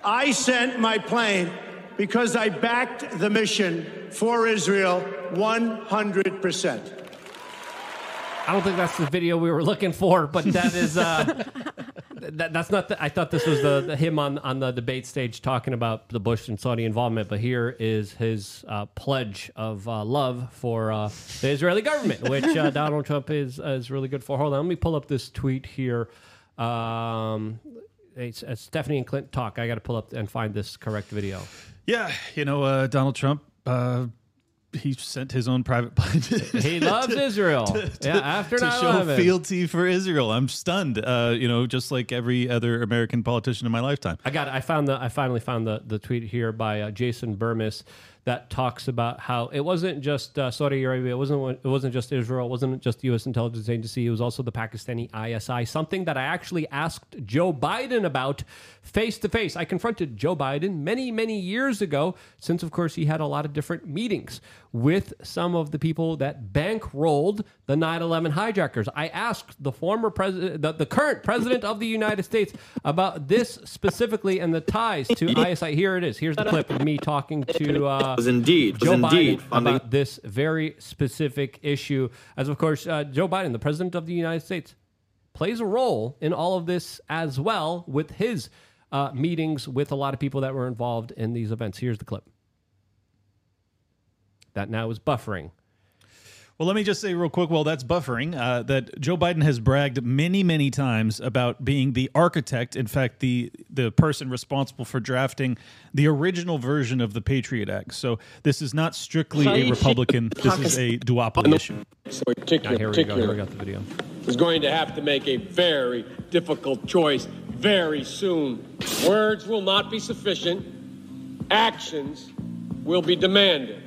I sent my plane because I backed the mission for Israel 100%. I don't think that's the video we were looking for, but that is uh, that, that's not. The, I thought this was the, the, him on on the debate stage talking about the Bush and Saudi involvement, but here is his uh, pledge of uh, love for uh, the Israeli government, which uh, Donald Trump is is really good for. Hold on, let me pull up this tweet here. Um, it's, it's Stephanie and Clint talk. I got to pull up and find this correct video. Yeah, you know uh, Donald Trump he sent his own private plane. He loves Israel. Yeah, after to show 9/11. fealty for Israel. I'm stunned. Uh, you know, just like every other American politician in my lifetime. I got. It. I found the. I finally found the the tweet here by uh, Jason Bermas that talks about how it wasn't just uh, Saudi Arabia. It wasn't. It wasn't just Israel. It wasn't just the U.S. intelligence agency. It was also the Pakistani ISI. Something that I actually asked Joe Biden about face to face. I confronted Joe Biden many many years ago, since of course he had a lot of different meetings with some of the people that bankrolled the 9/11 hijackers. I asked the former president, the, the current president of the United States, about this specifically and the ties to ISI. Here it is. Here's the clip of me talking to uh, was indeed Joe was indeed Biden about this very specific issue. As of course, uh, Joe Biden, the president of the United States, plays a role in all of this as well with his uh, meetings with a lot of people that were involved in these events. Here's the clip. That now is buffering. Well, let me just say real quick. Well, that's buffering. Uh, that Joe Biden has bragged many, many times about being the architect. In fact, the the person responsible for drafting the original version of the Patriot Act. So this is not strictly a Republican. This is a duopoly issue. particular, here we go. Here we particular got the video. is going to have to make a very difficult choice very soon. Words will not be sufficient. Actions will be demanded.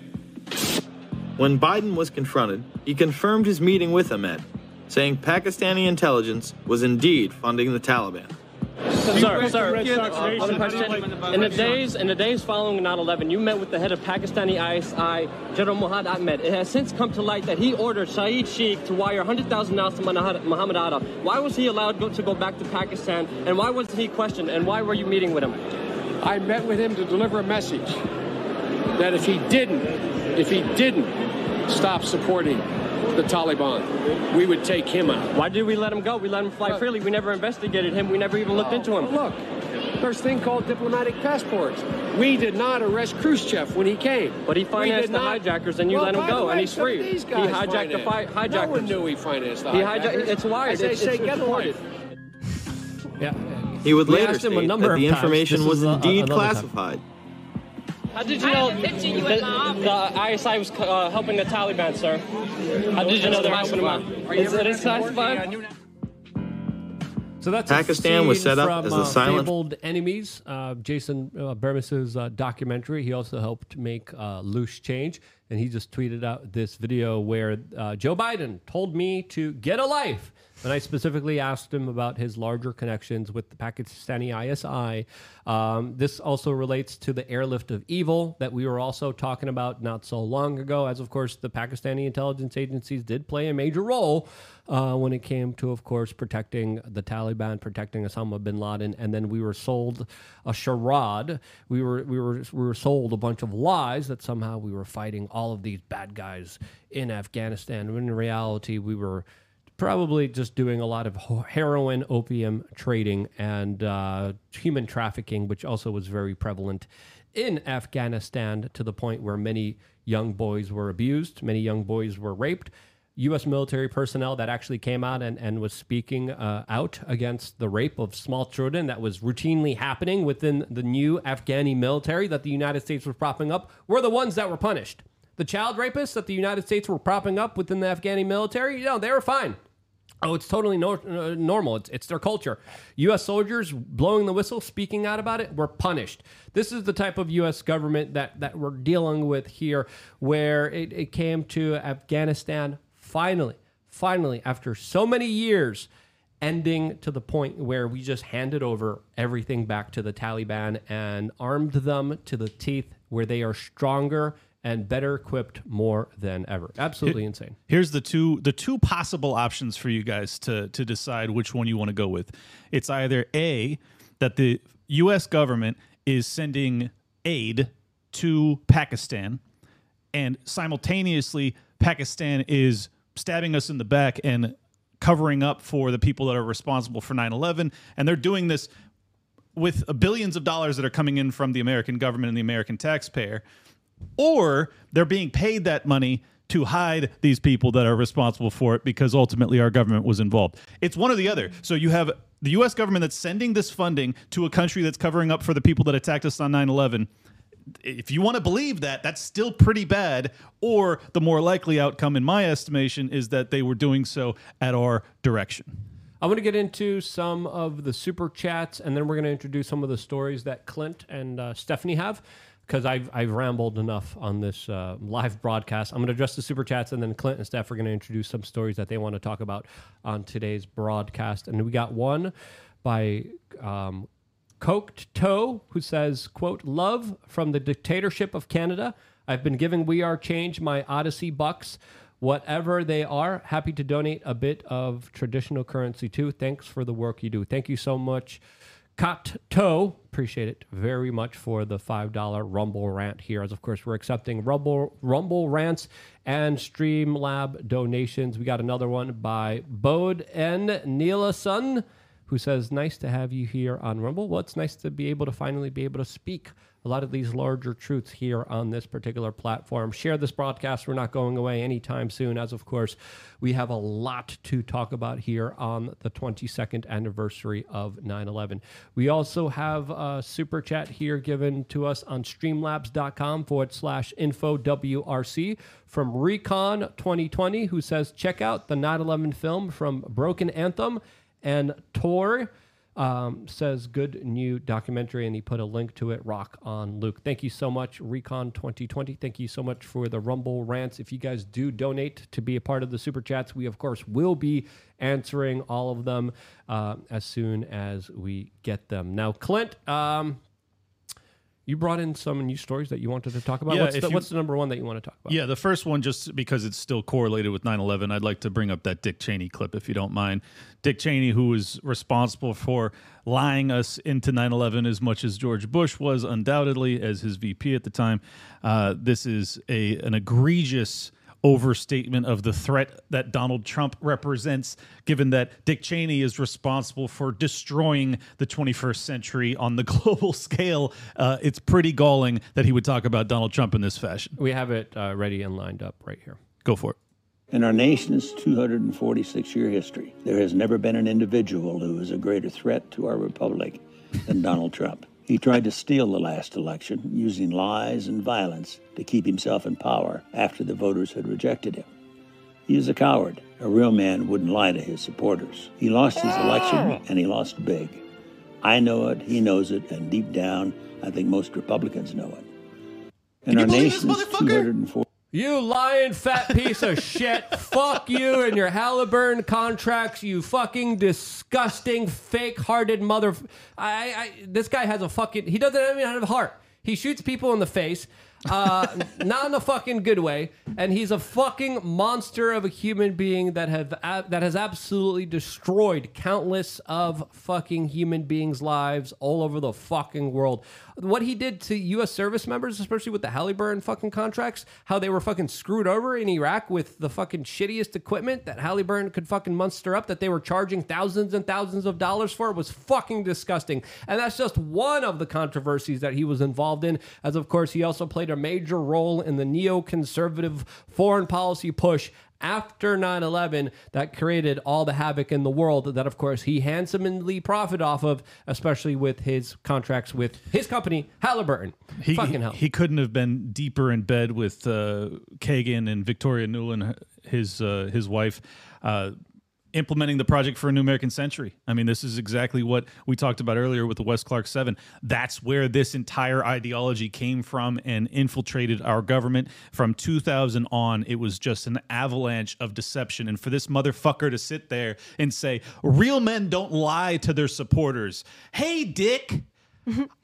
When Biden was confronted, he confirmed his meeting with Ahmed, saying Pakistani intelligence was indeed funding the Taliban. Sir, sir, other question. In the days in the days following 9/11, you met with the head of Pakistani ISI, General Muhammad Ahmed. It has since come to light that he ordered Saeed Sheikh to wire 100,000 dollars to Muhammad Muhammad Atta. Why was he allowed to go back to Pakistan, and why wasn't he questioned? And why were you meeting with him? I met with him to deliver a message that if he didn't, if he didn't stop supporting the Taliban, we would take him out. Why did we let him go? We let him fly freely. We never investigated him. We never even looked into him. Look, there's a thing called diplomatic passports. We did not arrest Khrushchev when he came. But he financed the not- hijackers, and you Well, let him go, way, and he's free. these He hijacked the financed. fi- No one knew he financed the He hijacked- it's wired. As they It's- say, it's get a recorded. Yeah. He would We later asked him a state number that of the times. information This was a- indeed classified. time. Classified. How did you know that the ISI was uh, helping the Taliban, sir? How did you know they're helping them out? Is it is classified? So that's Pakistan a was scene set up from, as a uh, silent- Enemies, uh, Jason uh, Bermas's uh, documentary. He also helped make uh, Loose Change, and he just tweeted out this video where uh, Joe Biden told me to get a life. And I specifically asked him about his larger connections with the Pakistani ISI. Um, this also relates to the airlift of evil that we were also talking about not so long ago, as of course the Pakistani intelligence agencies did play a major role uh, when it came to, of course, protecting the Taliban, protecting Osama bin Laden, and then we were sold a charade. We were we were we were sold a bunch of lies that somehow we were fighting all of these bad guys in Afghanistan. When in reality, we were probably just doing a lot of heroin, opium trading, and uh, human trafficking, which also was very prevalent in Afghanistan to the point where many young boys were abused, many young boys were raped. U.S. military personnel that actually came out and, and was speaking uh, out against the rape of small children that was routinely happening within the new Afghani military that the United States was propping up were the ones that were punished. The child rapists that the United States were propping up within the Afghani military, you know, they were fine. Oh, it's totally nor- uh, normal. It's, it's their culture. U.S. soldiers blowing the whistle, speaking out about it, were punished. This is the type of U.S. government that, that we're dealing with here, where it, it came to Afghanistan finally, finally, after so many years, ending to the point where we just handed over everything back to the Taliban and armed them to the teeth, where they are stronger and better equipped more than ever. Absolutely Here- insane. Here's the two the two possible options for you guys to to decide which one you want to go with. It's either A that the US government is sending aid to Pakistan and simultaneously Pakistan is stabbing us in the back and covering up for the people that are responsible for 9/11 and they're doing this with billions of dollars that are coming in from the American government and the American taxpayer or they're being paid that money to hide these people that are responsible for it because ultimately our government was involved. It's one or the other. So you have the US government that's sending this funding to a country that's covering up for the people that attacked us on 9/11 if you want to believe that, that's still pretty bad. Or the more likely outcome, in my estimation, is that they were doing so at our direction. I'm going to get into some of the super chats, and then we're going to introduce some of the stories that Clint and uh, Stephanie have. Because I've, I've rambled enough on this uh, live broadcast. I'm going to address the super chats, and then Clint and Steph are going to introduce some stories that they want to talk about on today's broadcast. And we got one by um, Coked Toe, who says, quote, love from the dictatorship of Canada. I've been giving We Are Change my Odyssey bucks. Whatever they are, happy to donate a bit of traditional currency too. Thanks for the work you do. Thank you so much. Cut Toe, appreciate it very much for the $5 Rumble rant here. As of course, we're accepting Rumble, Rumble rants and Streamlab donations. We got another one by Bode N. Nielason who says, Nice to have you here on Rumble. Well, it's nice to be able to finally be able to speak a lot of these larger truths here on this particular platform. Share this broadcast. We're not going away anytime soon, as of course, we have a lot to talk about here on the 22nd anniversary of 9 11. We also have a super chat here given to us on streamlabs.com forward slash info WRC from Recon 2020, who says, Check out the 9 11 film from Broken Anthem and Tor um, says good new documentary, and he put a link to it. Rock on Luke. Thank you so much, Recon 2020. Thank you so much for the Rumble rants. If you guys do donate to be a part of the super chats, we of course will be answering all of them uh, as soon as we get them. Now, Clint. Um, you brought in some new stories that you wanted to talk about. Yeah, what's, the, you- what's the number one that you want to talk about? Yeah, the first one, just because it's still correlated with 9 11, I'd like to bring up that Dick Cheney clip, if you don't mind. Dick Cheney, who was responsible for lying us into 9 11 as much as George Bush was, undoubtedly, as his VP at the time. Uh, this is a an egregious overstatement of the threat that Donald Trump represents, given that Dick Cheney is responsible for destroying the 21st century on the global scale. Uh, it's pretty galling that he would talk about Donald Trump in this fashion. We have it uh, ready and lined up right here. Go for it. In our nation's 246 year history, there has never been an individual who is a greater threat to our republic than Donald Trump. He tried to steal the last election using lies and violence to keep himself in power after the voters had rejected him. He is a coward. A real man wouldn't lie to his supporters. He lost his election and he lost big. I know it, he knows it, and deep down, I think most Republicans know it. In our nation's 240 You lying fat piece of shit. Fuck you and your Halliburton contracts, you fucking disgusting, fake hearted mother. I, I, this guy has a fucking, he doesn't even have a heart. He shoots people in the face, uh, not in a fucking good way, and he's a fucking monster of a human being that have that has absolutely destroyed countless of fucking human beings' lives all over the fucking world. What he did to U.S. service members, especially with the Halliburton fucking contracts, how they were fucking screwed over in Iraq with the fucking shittiest equipment that Halliburton could fucking muster up, that they were charging thousands and thousands of dollars for, was fucking disgusting. And that's just one of the controversies that he was involved in. As of course, he also played a major role in the neoconservative foreign policy push after 9-11 that created all the havoc in the world that of course he handsomely profited off of especially with his contracts with his company halliburton. He, fucking hell. he couldn't have been deeper in bed with uh, Kagan and Victoria Nuland, his uh, his wife, uh, implementing the project for a new American century. I mean, this is exactly what we talked about earlier with the Wes Clark Seven. That's where this entire ideology came from and infiltrated our government. From 2000 on, it was just an avalanche of deception. And for this motherfucker to sit there and say, "Real men don't lie to their supporters," hey, Dick.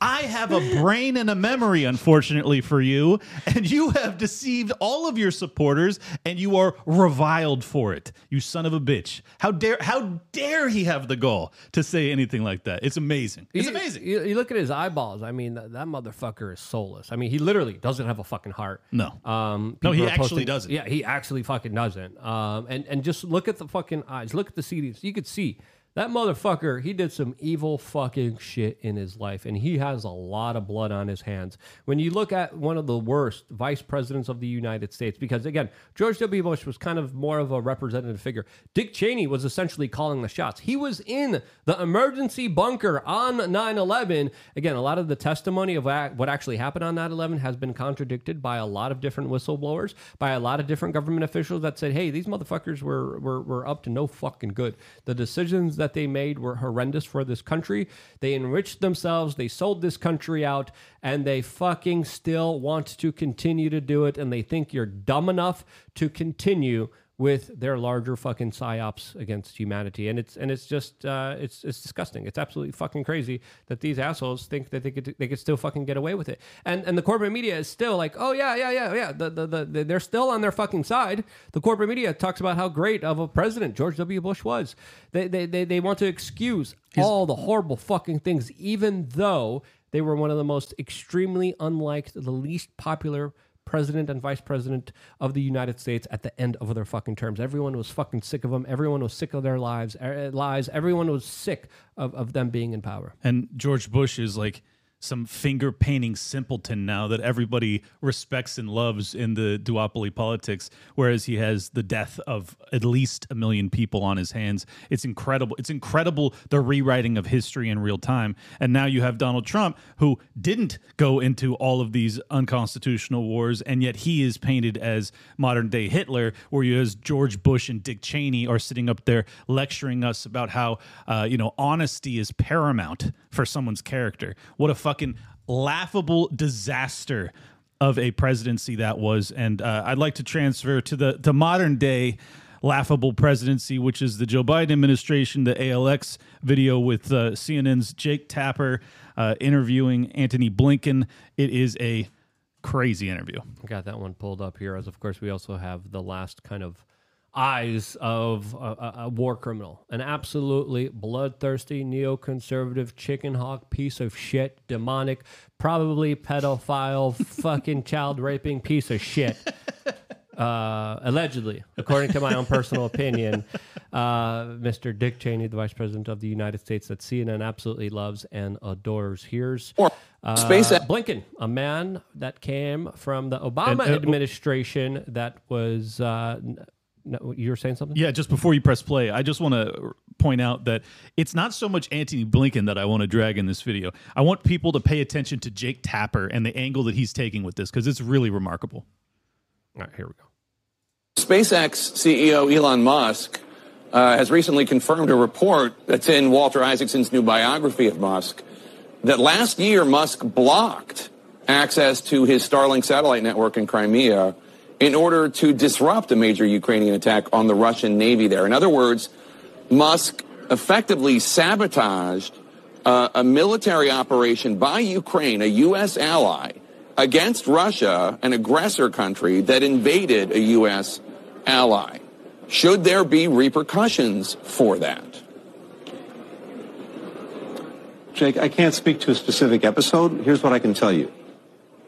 I have a brain and a memory, unfortunately for you, and you have deceived all of your supporters, and you are reviled for it. You son of a bitch! How dare how dare he have the gall to say anything like that? It's amazing. It's You- amazing. You, you look at his eyeballs. I mean, that, that motherfucker is soulless. I mean, he literally doesn't have a fucking heart. No. Um, No, he actually posting- doesn't. Yeah, he actually fucking doesn't. Um, and and just look at the fucking eyes. Look at the CDs. You could see That motherfucker, he did some evil fucking shit in his life, and he has a lot of blood on his hands. When you look at one of the worst vice presidents of the United States, because again, George W. Bush was kind of more of a representative figure. Dick Cheney was essentially calling the shots. He was in the emergency bunker on 9 11. Again, a lot of the testimony of what actually happened on 9 11 has been contradicted by a lot of different whistleblowers, by a lot of different government officials that said, hey, these motherfuckers were, were, were up to no fucking good. The decisions they made were horrendous for this country. They enriched themselves, they sold this country out, and they fucking still want to continue to do it. And they think you're dumb enough to continue with their larger fucking psyops against humanity, and it's and it's just uh, it's it's disgusting. It's absolutely fucking crazy that these assholes think that they could they could still fucking get away with it, and and the corporate media is still like, oh yeah yeah yeah yeah, the, the, the, they're still on their fucking side. The corporate media talks about how great of a president George W. Bush was. They they they, they want to excuse all the horrible fucking things, even though they were one of the most extremely unliked, the least popular president and vice president of the United States at the end of their fucking terms. Everyone was fucking sick of them. Everyone was sick of their lives, er, lies. Everyone was sick of, of them being in power. And George Bush is like some finger painting simpleton now that everybody respects and loves in the duopoly politics, whereas he has the death of at least a million people on his hands. It's incredible. It's incredible the rewriting of history in real time. And now you have Donald Trump, who didn't go into all of these unconstitutional wars, and yet he is painted as modern day Hitler, where you as George Bush and Dick Cheney are sitting up there lecturing us about how uh, you know honesty is paramount for someone's character. What a fucking laughable disaster of a presidency that was. And uh, I'd like to transfer to the to modern day laughable presidency, which is the Joe Biden administration, the ALX video with uh, CNN's Jake Tapper uh, interviewing Antony Blinken. It is a crazy interview. Got that one pulled up here, as of course we also have the last kind of eyes of a, a, war criminal, an absolutely bloodthirsty neoconservative chicken hawk piece of shit, demonic, probably pedophile, fucking child raping piece of shit. Uh, allegedly, according to my own personal opinion, uh, Mr. Dick Cheney, the Vice President of the United States, that CNN absolutely loves and adores. Here's uh, Space Blinken, a man that came from the Obama and, uh, administration that was uh, no, you were saying something? Yeah, just before you press play, I just want to point out that it's not so much Antony Blinken that I want to drag in this video. I want people to pay attention to Jake Tapper and the angle that he's taking with this because it's really remarkable. All right, here we go. SpaceX CEO Elon Musk uh, has recently confirmed a report that's in Walter Isaacson's new biography of Musk that last year Musk blocked access to his Starlink satellite network in Crimea in order to disrupt a major Ukrainian attack on the Russian Navy there. In other words, Musk effectively sabotaged uh, a military operation by Ukraine, a U.S. ally, against Russia, an aggressor country that invaded a U.S. ally. Should there be repercussions for that? Jake, I can't speak to a specific episode. Here's what I can tell you.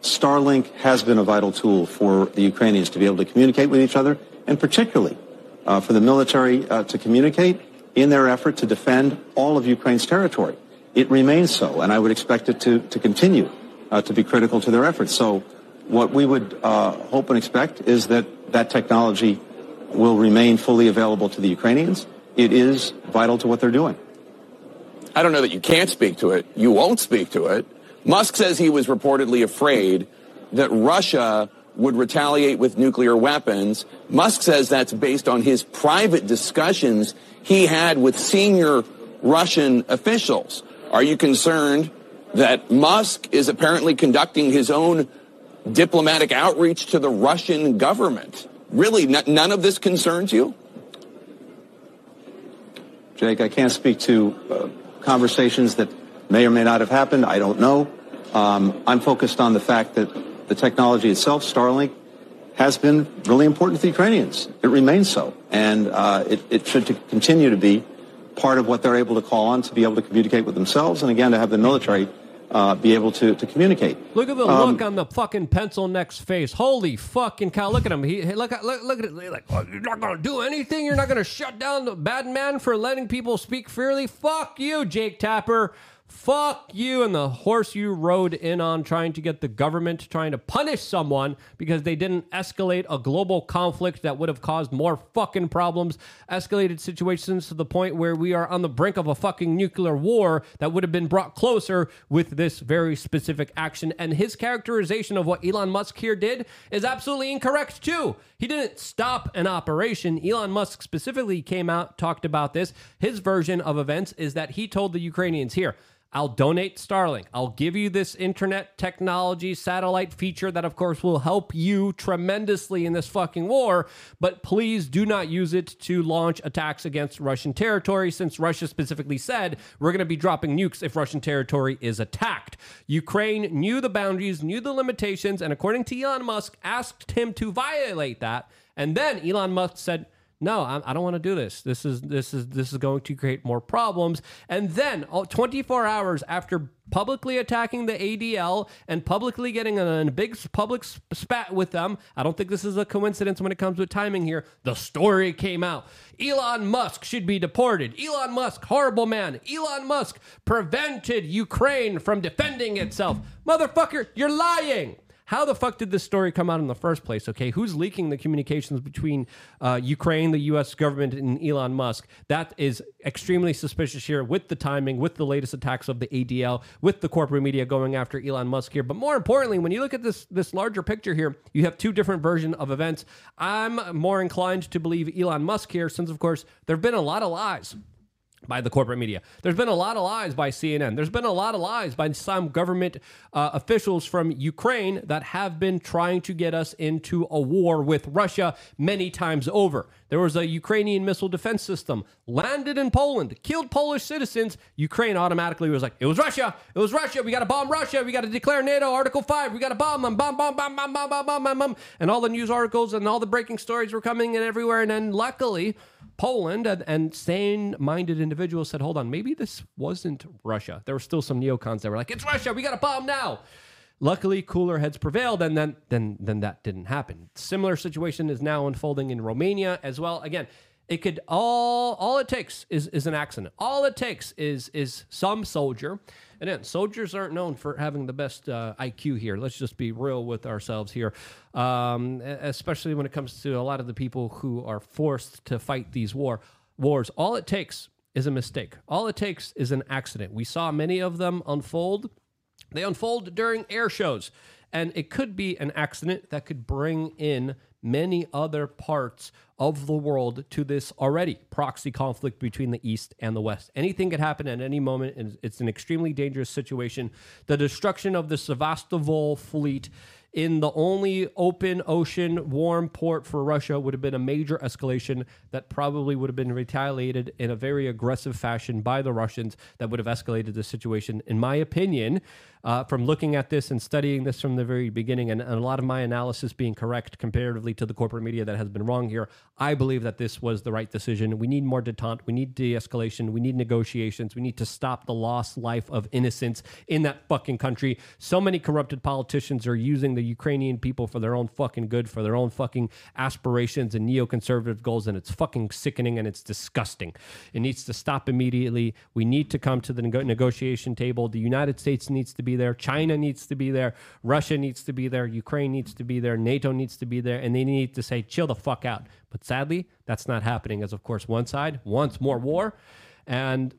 Starlink has been a vital tool for the Ukrainians to be able to communicate with each other, and particularly uh, for the military uh, to communicate in their effort to defend all of Ukraine's territory. It remains so, and I would expect it to, to continue uh, to be critical to their efforts. So what we would uh, hope and expect is that that technology will remain fully available to the Ukrainians. It is vital to what they're doing. I don't know that you can't speak to it. You won't speak to it. Musk says he was reportedly afraid that Russia would retaliate with nuclear weapons. Musk says that's based on his private discussions he had with senior Russian officials. Are you concerned that Musk is apparently conducting his own diplomatic outreach to the Russian government? Really, none of this concerns you? Jake, I can't speak to uh, conversations that may or may not have happened. I don't know. Um, I'm focused on the fact that the technology itself, Starlink, has been really important to the Ukrainians. It remains so. And uh, it, it should continue to be part of what they're able to call on to be able to communicate with themselves and, again, to have the military uh, be able to, to communicate. Look at the Um, look on the fucking pencil neck's face. Holy fucking cow! Look at him. He look look, look at it. Like oh, you're not gonna do anything. You're not gonna shut down the bad man for letting people speak freely. Fuck you, Jake Tapper. Fuck you and the horse you rode in on trying to get the government trying to punish someone because they didn't escalate a global conflict that would have caused more fucking problems, escalated situations to the point where we are on the brink of a fucking nuclear war that would have been brought closer with this very specific action. And his characterization of what Elon Musk here did is absolutely incorrect too. He didn't stop an operation. Elon Musk specifically came out, talked about this. His version of events is that he told the Ukrainians here, I'll donate Starlink. I'll give you this internet technology satellite feature that, of course, will help you tremendously in this fucking war. But please do not use it to launch attacks against Russian territory, since Russia specifically said we're going to be dropping nukes if Russian territory is attacked. Ukraine knew the boundaries, knew the limitations, and according to Elon Musk, asked him to violate that. And then Elon Musk said, no, I, I don't want to do this. This is this is this is going to create more problems. And then, oh, 24 hours after publicly attacking the ADL and publicly getting in a big public spat with them, I don't think this is a coincidence when it comes with timing here. The story came out. Elon Musk should be deported. Elon Musk, horrible man. Elon Musk prevented Ukraine from defending itself. Motherfucker, you're lying. How the fuck did this story come out in the first place? Okay, who's leaking the communications between uh, Ukraine, the U.S. government, and Elon Musk? That is extremely suspicious here. With the timing, with the latest attacks of the ADL, with the corporate media going after Elon Musk here. But more importantly, when you look at this this larger picture here, you have two different versions of events. I'm more inclined to believe Elon Musk here, since of course there have been a lot of lies by the corporate media. There's been a lot of lies by CNN. There's been a lot of lies by some government uh, officials from Ukraine that have been trying to get us into a war with Russia many times over. There was a Ukrainian missile defense system landed in Poland, killed Polish citizens. Ukraine automatically was like, "It was Russia. It was Russia. We got to bomb Russia. We got to declare NATO Article 5. We got to bomb them. Bomb bomb bomb bomb bomb bomb bomb bomb." And all the news articles and all the breaking stories were coming in everywhere and then luckily Poland and, and sane minded individuals said, hold on, maybe this wasn't Russia. There were still some neocons that were like, it's Russia, we got a bomb now. Luckily, cooler heads prevailed, and then, then, then that didn't happen. Similar situation is now unfolding in Romania as well. Again, it could all all it takes is is an accident. All it takes is is some soldier. And then soldiers aren't known for having the best uh, IQ here. Let's just be real with ourselves here, um, especially when it comes to a lot of the people who are forced to fight these war wars. All it takes is a mistake. All it takes is an accident. We saw many of them unfold. They unfold during air shows, and it could be an accident that could bring in many other parts of the world to this already proxy conflict between the East and the West. Anything could happen at any moment, and it's an extremely dangerous situation. The destruction of the Sevastopol fleet in the only open ocean warm port for Russia would have been a major escalation that probably would have been retaliated in a very aggressive fashion by the Russians that would have escalated the situation. In my opinion, uh, from looking at this and studying this from the very beginning, and, and a lot of my analysis being correct comparatively to the corporate media that has been wrong here, I believe that this was the right decision. We need more detente. We need de escalation. We need negotiations. We need to stop the lost life of innocence in that fucking country. So many corrupted politicians are using the Ukrainian people for their own fucking good, for their own fucking aspirations and neoconservative goals, and it's fucking sickening and it's disgusting. It needs to stop immediately. We need to come to the nego- negotiation table. The United States needs to be there. China needs to be there. Russia needs to be there. Ukraine needs to be there. NATO needs to be there. And they need to say, chill the fuck out. But sadly, that's not happening, as of course, one side wants more war. And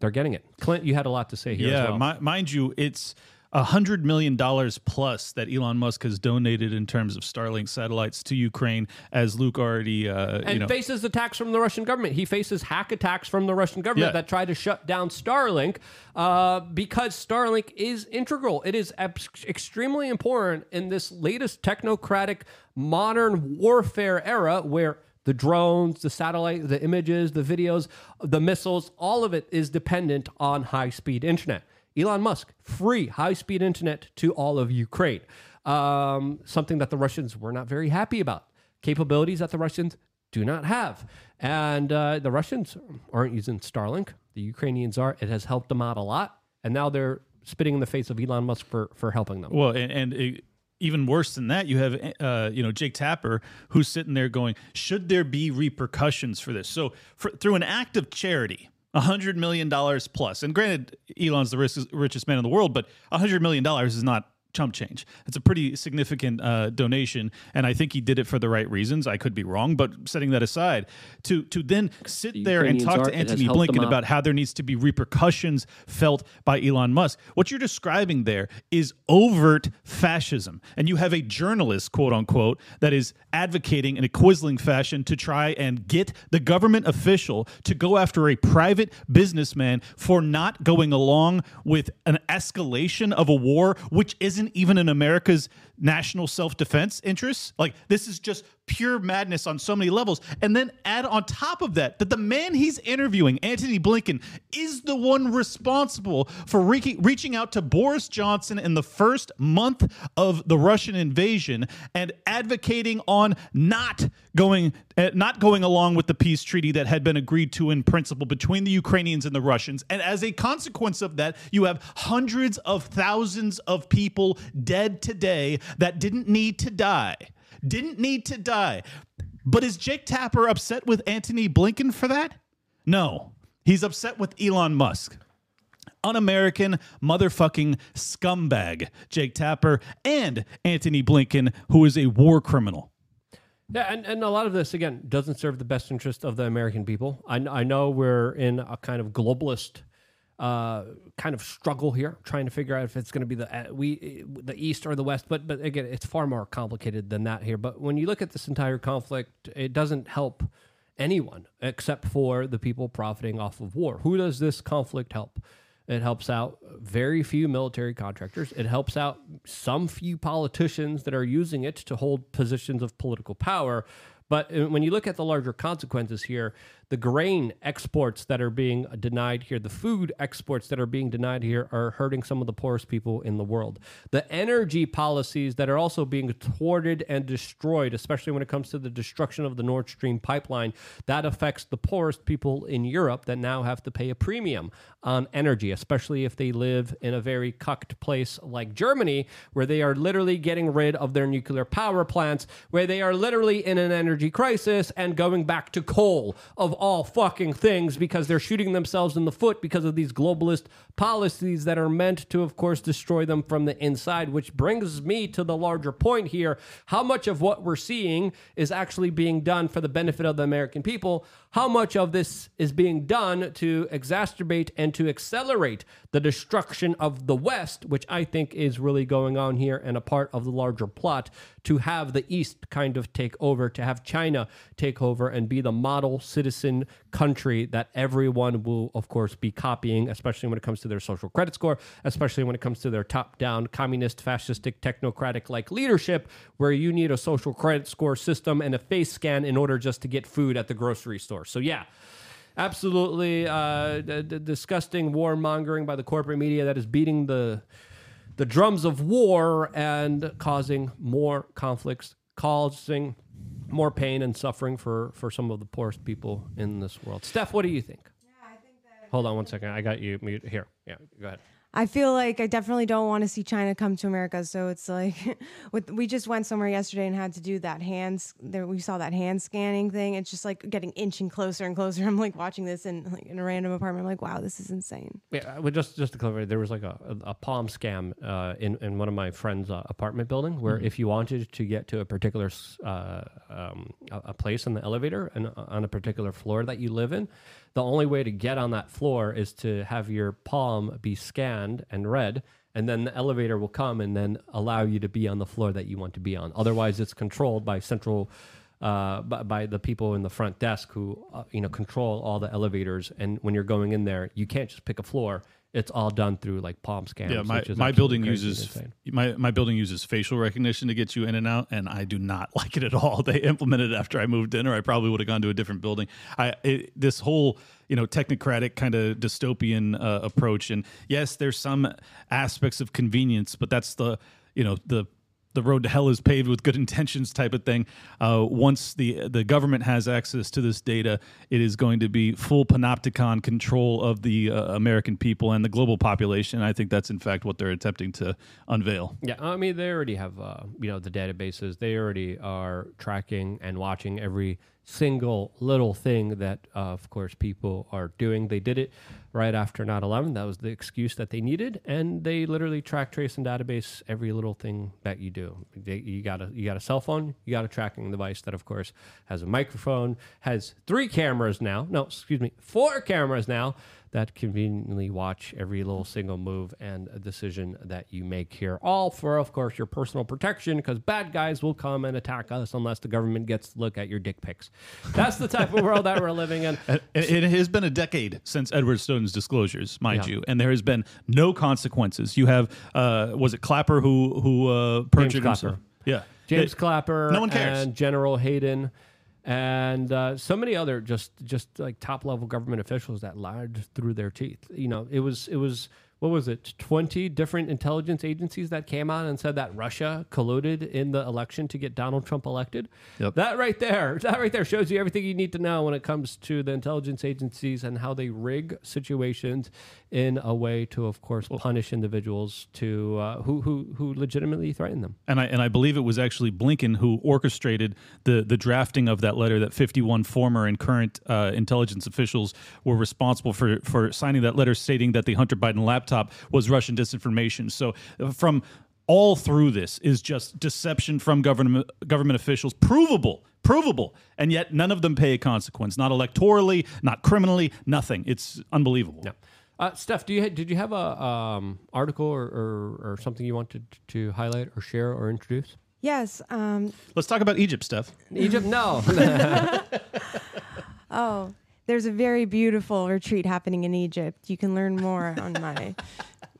they're getting it. Clint, you had a lot to say here yeah, as well. mi- mind you, it's hundred million dollars plus that Elon Musk has donated in terms of Starlink satellites to Ukraine, as Luke already, uh, and you know, faces attacks from the Russian government. He faces hack attacks from the Russian government Yeah. that try to shut down Starlink uh, because Starlink is integral. It is extremely important in this latest technocratic modern warfare era where the drones, the satellite, the images, the videos, the missiles, all of it is dependent on high speed internet. Elon Musk, free high speed internet to all of Ukraine. Um, something that the Russians were not very happy about. Capabilities that the Russians do not have. And uh, the Russians aren't using Starlink. The Ukrainians are. It has helped them out a lot. And now they're spitting in the face of Elon Musk for for helping them. Well, and, and it, even worse than that, you have uh, you know Jake Tapper who's sitting there going, should there be repercussions for this? So for, through an act of charity, hundred million dollars plus, and granted, Elon's the richest, richest man in the world, but hundred million dollars is not chump change. It's a pretty significant uh, donation, and I think he did it for the right reasons. I could be wrong, but setting that aside, to to then sit The there and talk are- to Antony Blinken about how there needs to be repercussions felt by Elon Musk. What you're describing there is overt fascism, and you have a journalist, quote unquote, that is advocating in a quisling fashion to try and get the government official to go after a private businessman for not going along with an escalation of a war, which isn't even in America's national self-defense interests. Like this is just pure madness on so many levels. And then add on top of that that the man he's interviewing, Antony Blinken, is the one responsible for re- reaching out to Boris Johnson in the first month of the Russian invasion and advocating on not going uh, not going along with the peace treaty that had been agreed to in principle between the Ukrainians and the Russians. And as a consequence of that, you have hundreds of thousands of people dead today that didn't need to die didn't need to die. But is Jake Tapper upset with Antony Blinken for that? No. He's upset with Elon Musk. Un American motherfucking scumbag, Jake Tapper, and Antony Blinken, who is a war criminal. Yeah, and, and a lot of this again doesn't serve the best interest of the American people. I, I know we're in a kind of globalist uh, kind of struggle here, trying to figure out if it's going to be the uh, we the East or the West. But but again, it's far more complicated than that here. But when you look at this entire conflict, it doesn't help anyone except for the people profiting off of war. Who does this conflict help? It helps out very few military contractors. It helps out some few politicians that are using it to hold positions of political power. But uh, when you look at the larger consequences here, the grain exports that are being denied here, the food exports that are being denied here are hurting some of the poorest people in the world. The energy policies that are also being thwarted and destroyed, especially when it comes to the destruction of the Nord Stream pipeline, that affects the poorest people in Europe that now have to pay a premium on energy, especially if they live in a very cucked place like Germany, where they are literally getting rid of their nuclear power plants, where they are literally in an energy crisis and going back to coal of all fucking things because they're shooting themselves in the foot because of these globalist policies that are meant to, of course, destroy them from the inside. Which brings me to the larger point here how much of what we're seeing is actually being done for the benefit of the American people? How much of this is being done to exacerbate and to accelerate the destruction of the West, which I think is really going on here and a part of the larger plot to have the East kind of take over, to have China take over and be the model citizen country that everyone will, of course, be copying, especially when it comes to their social credit score, especially when it comes to their top down communist, fascistic, technocratic like leadership, where you need a social credit score system and a face scan in order just to get food at the grocery store. So, yeah absolutely uh, d- d- disgusting warmongering by the corporate media that is beating the the drums of war and causing more conflicts, causing more pain and suffering for for some of the poorest people in this world. Steph, what do you think? Hold on one second. I got you mute here. Yeah, go ahead. I feel like I definitely don't want to see China come to America. So it's like, with, we just went somewhere yesterday and had to do that hands. There, we saw that hand scanning thing. It's just like getting inching closer and closer. I'm like watching this in like in a random apartment. I'm like, wow, this is insane. Yeah, well, just just to clarify, there was like a, a, a palm scam uh, in in one of my friends' uh, apartment building where Mhm. if you wanted to get to a particular uh, um, a, a place in the elevator and uh, on a particular floor that you live in, the only way to get on that floor is to have your palm be scanned and read. And then the elevator will come and then allow you to be on the floor that you want to be on. Otherwise, it's controlled by central uh, by, by the people in the front desk who uh, you know control all the elevators. And when you're going in there, you can't just pick a floor. It's all done through like palm scans. Yeah, my, my building uses my my building uses facial recognition to get you in and out, and I do not like it at all. They implemented it after I moved in, or I probably would have gone to a different building. I it, this whole you know technocratic kind of dystopian uh, approach, and yes, there's some aspects of convenience, but that's the you know the the road to hell is paved with good intentions type of thing. Uh, once the the government has access to this data, it is going to be full panopticon control of the uh, American people and the global population. I think that's in fact what they're attempting to unveil. Yeah, I mean they already have uh, you know the databases. They already are tracking and watching every single little thing that, uh, of course, people are doing. They did it right after 9 11. That was the excuse that they needed. And they literally track, trace, and database every little thing that you do. They, you, got a, you got a cell phone, you got a tracking device that, of course, has a microphone, has three cameras now. No, excuse me, four cameras now that conveniently watch every little single move and decision that you make here. All for, of course, your personal protection because bad guys will come and attack us unless the government gets to look at your dick pics. That's the type of world that we're living in. It, it has been a decade since Edward Snowden's disclosures, mind Yeah. you, and there has been no consequences. You have, uh, was it Clapper who who uh, perjured James himself? Clapper. Yeah, James It- Clapper, No one cares. and General Hayden, and uh, so many other just just like top level government officials that lied through their teeth. You know, it was it was what was it? Twenty different intelligence agencies that came out and said that Russia colluded in the election to get Donald Trump elected. Yep. That right there, that right there shows you everything you need to know when it comes to the intelligence agencies and how they rig situations in a way to, of course, punish individuals to uh, who who who legitimately threaten them. And I and I believe it was actually Blinken who orchestrated the the drafting of that letter that 51 former and current uh, intelligence officials were responsible for for signing that letter stating that the Hunter Biden laptop was Russian disinformation. So uh, from all through this is just deception from government government officials, provable, provable, and yet none of them pay a consequence, not electorally, not criminally, nothing. It's unbelievable. Uh, Steph, do you did you have a um, article or, or, or something you wanted to highlight or share or introduce? Yes. Um, Let's talk about Egypt, Steph. Egypt, no. oh, there's a very beautiful retreat happening in Egypt. You can learn more on my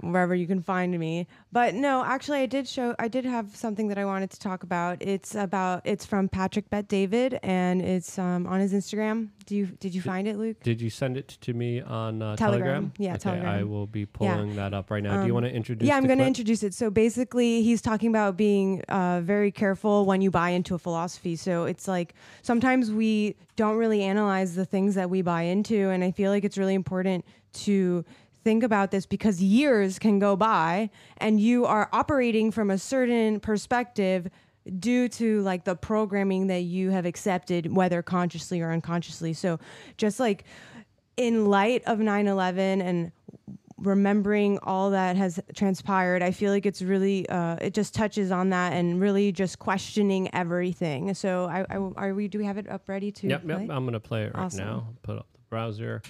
wherever you can find me. But no, actually, I did show. I did have something that I wanted to talk about. It's about. It's from Patrick Bet David, and it's um, on his Instagram. Do you did you find it, Luke? Did you send it to me on uh, Telegram. Telegram? Yeah, okay, Telegram. I will be Yeah. pulling that up right now. do you Um, want to introduce? It? Yeah, I'm going to introduce it. So basically, he's talking about being uh, very careful when you buy into a philosophy. So it's like sometimes we don't really analyze the things that we buy into, and I feel like it's really important to think about this because years can go by and you are operating from a certain perspective due to like the programming that you have accepted whether consciously or unconsciously so just like in light of 9-11 and remembering all that has transpired i feel like it's really uh, it just touches on that and really just questioning everything so i, I are we do we have it up ready to Yep, yep. I'm going to play it right Awesome. now. Put up the browser,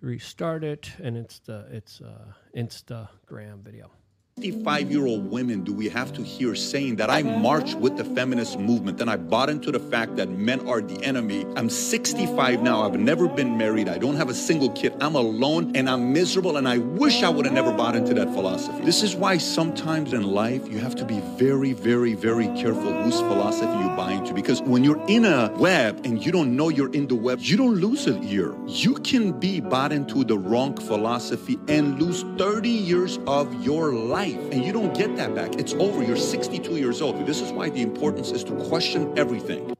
restart it, and it's the it's uh, Instagram video. 55 year old women do we have to hear saying that I marched with the feminist movement and I bought into the fact that men are the enemy? I'm 65 now. I've never been married. I don't have a single kid. I'm alone and I'm miserable and I wish I would have never bought into that philosophy. This is why sometimes in life you have to be very, very, very careful whose philosophy you buy into because when you're in a web and you don't know you're in the web, you don't lose a year. You can be bought into the wrong philosophy and lose 30 years of your life and you don't get that back. It's over. You're 62 years old. This is why the importance is to question everything.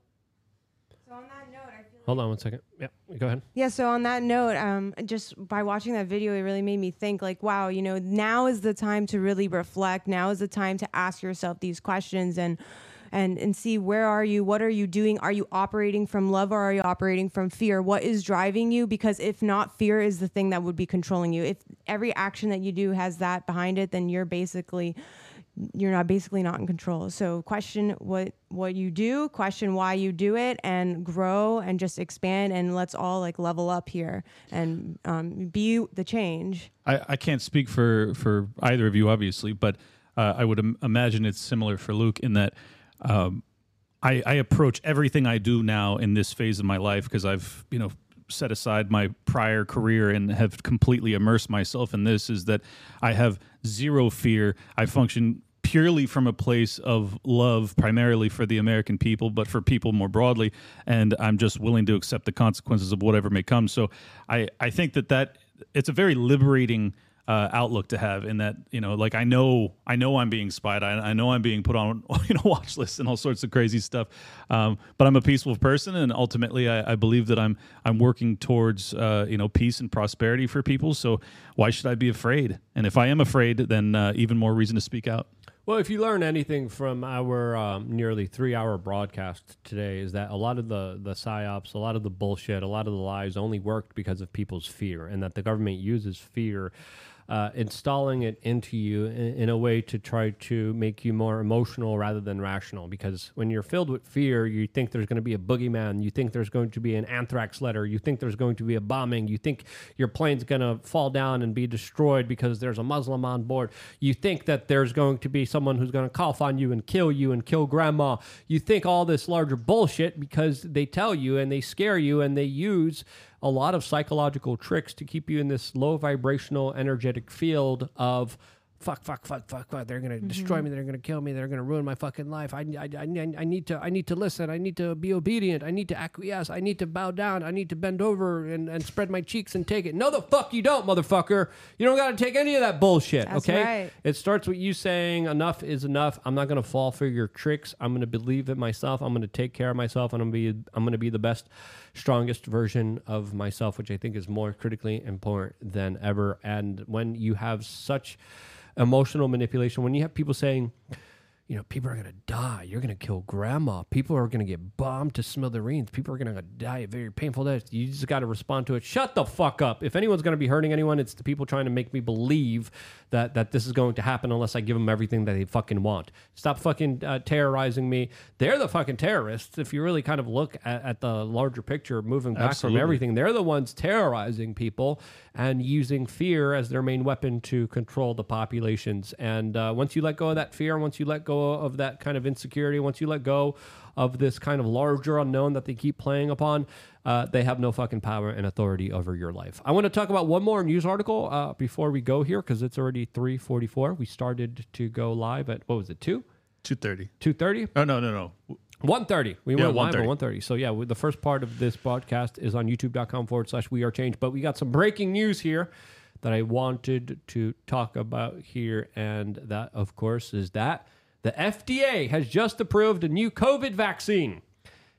Hold on one second. Yeah, go ahead. Yeah, so on that note, um, just by watching that video, it really made me think like, wow, you know, now is the time to really reflect. Now is the time to ask yourself these questions and and and see where are you? What are you doing? Are you operating from love or are you operating from fear? What is driving you? Because if not, fear is the thing that would be controlling you. If every action that you do has that behind it, then you're basically you're not basically not in control. So question what what you do, question why you do it, and grow and just expand and let's all like level up here and um, be the change. I, I can't speak for for either of you, obviously, but uh, I would Im- imagine it's similar for Luke in that um, I, I approach everything I do now in this phase of my life because I've you know set aside my prior career and have completely immersed myself in this. Is that I have zero fear. I function purely from a place of love, primarily for the American people, but for people more broadly. And I'm just willing to accept the consequences of whatever may come. So I, I think that that it's a very liberating uh, outlook to have in that you know like I know I know I'm being spied I, I know I'm being put on you know watch lists and all sorts of crazy stuff. Um, but I'm a peaceful person and ultimately I, I believe that I'm I'm working towards uh, you know peace and prosperity for people. So why should I be afraid? And if I am afraid then uh, even more reason to speak out. Well, if you learn anything from our um, nearly three-hour broadcast today, is that a lot of the the psyops, a lot of the bullshit, a lot of the lies only worked because of people's fear, and that the government uses fear. Uh, installing it into you in, in a way to try to make you more emotional rather than rational. Because when you're filled with fear, you think there's going to be a boogeyman, you think there's going to be an anthrax letter, you think there's going to be a bombing, you think your plane's going to fall down and be destroyed because there's a Muslim on board, you think that there's going to be someone who's going to cough on you and kill you and kill grandma. You think all this larger bullshit because they tell you and they scare you and they use a lot of psychological tricks to keep you in this low vibrational energetic field of fuck fuck fuck fuck fuck. They're going to destroy mm-hmm. me. They're going to kill me. They're going to ruin my fucking life. I, I, I, I need to I need to listen. I need to be obedient. I need to acquiesce. I need to bow down. I need to bend over and, and spread my cheeks and take it. No the fuck you don't motherfucker. You don't got to take any of that bullshit That's okay? right. it starts with you saying enough is enough. I'm not going to fall for your tricks. I'm going to believe in myself. I'm going to take care of myself, and I'm to be I'm going to be the best, strongest version of myself, which I think is more critically important than ever. And when you have such emotional manipulation, when you have people saying, you know, people are going to die. You're going to kill grandma. People are going to get bombed to smithereens. People are going to die a very painful death. You just got to respond to it. Shut the fuck up. If anyone's going to be hurting anyone, it's the people trying to make me believe that that this is going to happen unless I give them everything that they fucking want. Stop fucking uh, terrorizing me. They're the fucking terrorists. If you really kind of look at, at the larger picture, moving back Absolutely. from everything, they're the ones terrorizing people and using fear as their main weapon to control the populations. And uh, once you let go of that fear, once you let go of that kind of insecurity, once you let go of this kind of larger unknown that they keep playing upon, uh, they have no fucking power and authority over your life. I want to talk about one more news article uh, before we go here because it's already 3:44. We started to go live at what was it two? 230 2:30. oh no no no 1.30. We Yeah, went live at 1:30. 1.30. So, yeah, the first part of this broadcast is on youtube.com forward slash we are change But we got some breaking news here that I wanted to talk about here. And that, of course, is that the FDA has just approved a new COVID vaccine.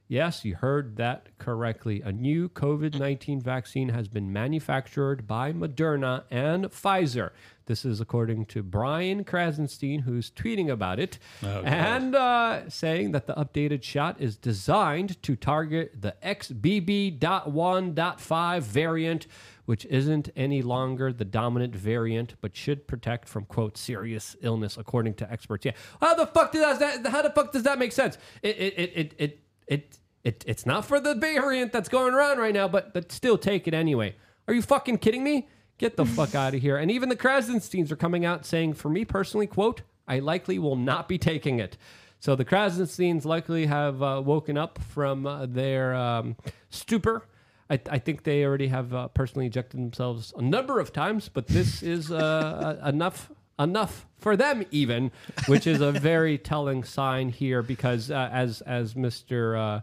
Yes, you heard that correctly. A new COVID 19 vaccine has been manufactured by Moderna and Pfizer. This is according to Brian Krassenstein, who's tweeting about it Oh, and uh, saying that the updated shot is designed to target the XBB.1.5 variant, which isn't any longer the dominant variant, but should protect from quote serious illness, according to experts. Yeah, how the fuck does that? How the fuck does that make sense? It it it it it. it it, it's not for the variant that's going around right now, but but still take it anyway. Are you fucking kidding me? Get the fuck out of here. And even the Krassensteins are coming out saying, for me personally, quote, I likely will not be taking it. So the Krassensteins likely have uh, woken up from uh, their um, stupor. I, I think they already have uh, personally ejected themselves a number of times, but this is uh, enough enough for them even, which is a very telling sign here because uh, as as Mr. Uh,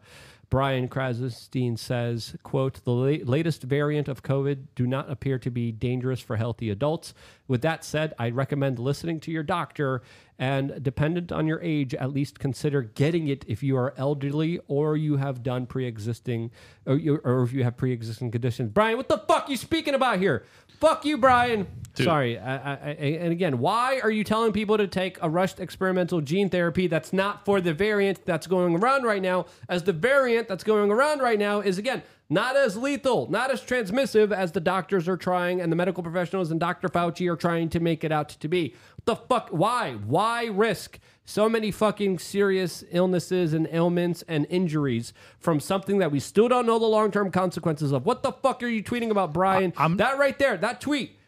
Brian Krassenstein says, quote, the la- latest variant of COVID do not appear to be dangerous for healthy adults. With that said, I recommend listening to your doctor and dependent on your age, at least consider getting it if you are elderly or you have done pre-existing or, or if you have pre-existing conditions. Brian, what the fuck you speaking about here? Fuck you, Brian. Dude. Sorry. I, I, I, and again, why are you telling people to take a rushed experimental gene therapy that's not for the variant that's going around right now? As the variant that's going around right now is again not as lethal, not as transmissive as the doctors are trying and the medical professionals and Dr. Fauci are trying to make it out to be. The fuck? Why? Why risk so many fucking serious illnesses and ailments and injuries from something that we still don't know the long term consequences of? What the fuck are you tweeting about, Brian? that right there, that tweet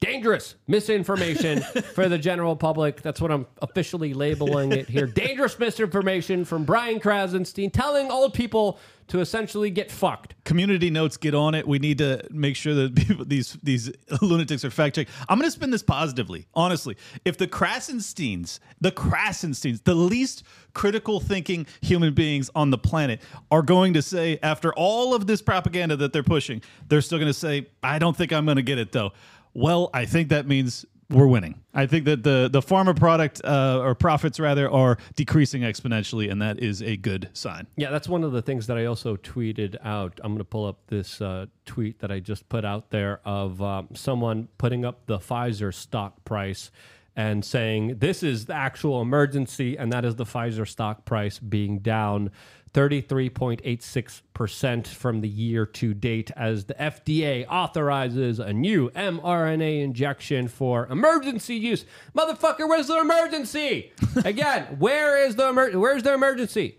dangerous misinformation for the general public. That's what I'm officially labeling it here. dangerous misinformation from Brian Krassenstein telling old people to essentially get fucked. community notes get on it we need to make sure that people, these these lunatics are fact checked i'm going to spin this positively honestly if the krassensteins the krassensteins the least critical thinking human beings on the planet are going to say after all of this propaganda that they're pushing they're still going to say i don't think i'm going to get it though Well, I think that means we're winning. I think that the the pharma product uh, or profits rather are decreasing exponentially, and that is a good sign. Yeah, that's one of the things that I also tweeted out. I'm going to pull up this uh, tweet that I just put out there of um, someone putting up the Pfizer stock price and saying this is the actual emergency, and that is the Pfizer stock price being down 33.86% from the year to date as the FDA authorizes a new mRNA injection for emergency use. Motherfucker, where's the emergency? Again, where is the emer- where's the emergency?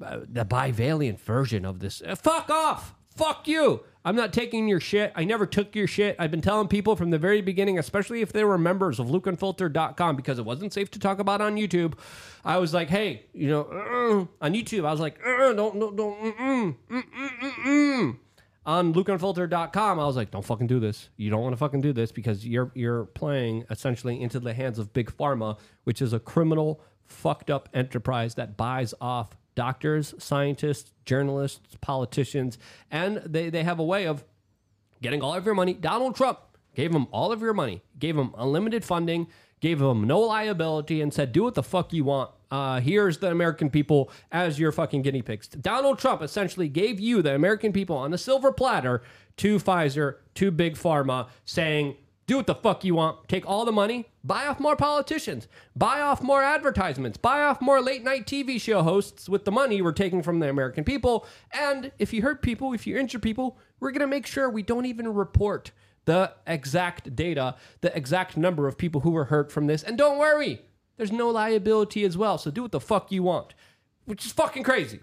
Uh, the bivalent version of this. Uh, fuck off. Fuck you. I'm not taking your shit. I never took your shit. I've been telling people from the very beginning, especially if they were members of lukeunfiltered.com, because it wasn't safe to talk about on YouTube. I was like, hey, you know, uh, on YouTube, I was like, uh, don't, don't, don't, mm, mm, mm, mm, on lukeunfiltered.com, I was like, don't fucking do this. You don't want to fucking do this because you're you're playing essentially into the hands of big pharma, which is a criminal, fucked up enterprise that buys off doctors, scientists, journalists, politicians, and they, they have a way of getting all of your money. Donald Trump gave them all of your money, gave them unlimited funding, gave them no liability, and said, do what the fuck you want. Uh, here's the American people as your fucking guinea pigs. Donald Trump essentially gave you, the American people, on a silver platter to Pfizer, to Big Pharma, saying, do what the fuck you want. Take all the money, buy off more politicians, buy off more advertisements, buy off more late night TV show hosts with the money we're taking from the American people. And if you hurt people, if you injure people, we're going to make sure we don't even report the exact data, the exact number of people who were hurt from this. And don't worry, there's no liability as well. So do what the fuck you want, which is fucking crazy.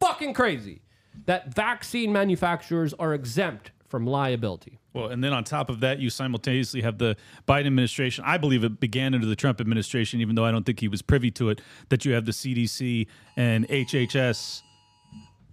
Fucking crazy that vaccine manufacturers are exempt from liability. Well, and then on top of that, you simultaneously have the Biden administration. I believe it began under the Trump administration, even though I don't think he was privy to it. That you have the CDC and HHS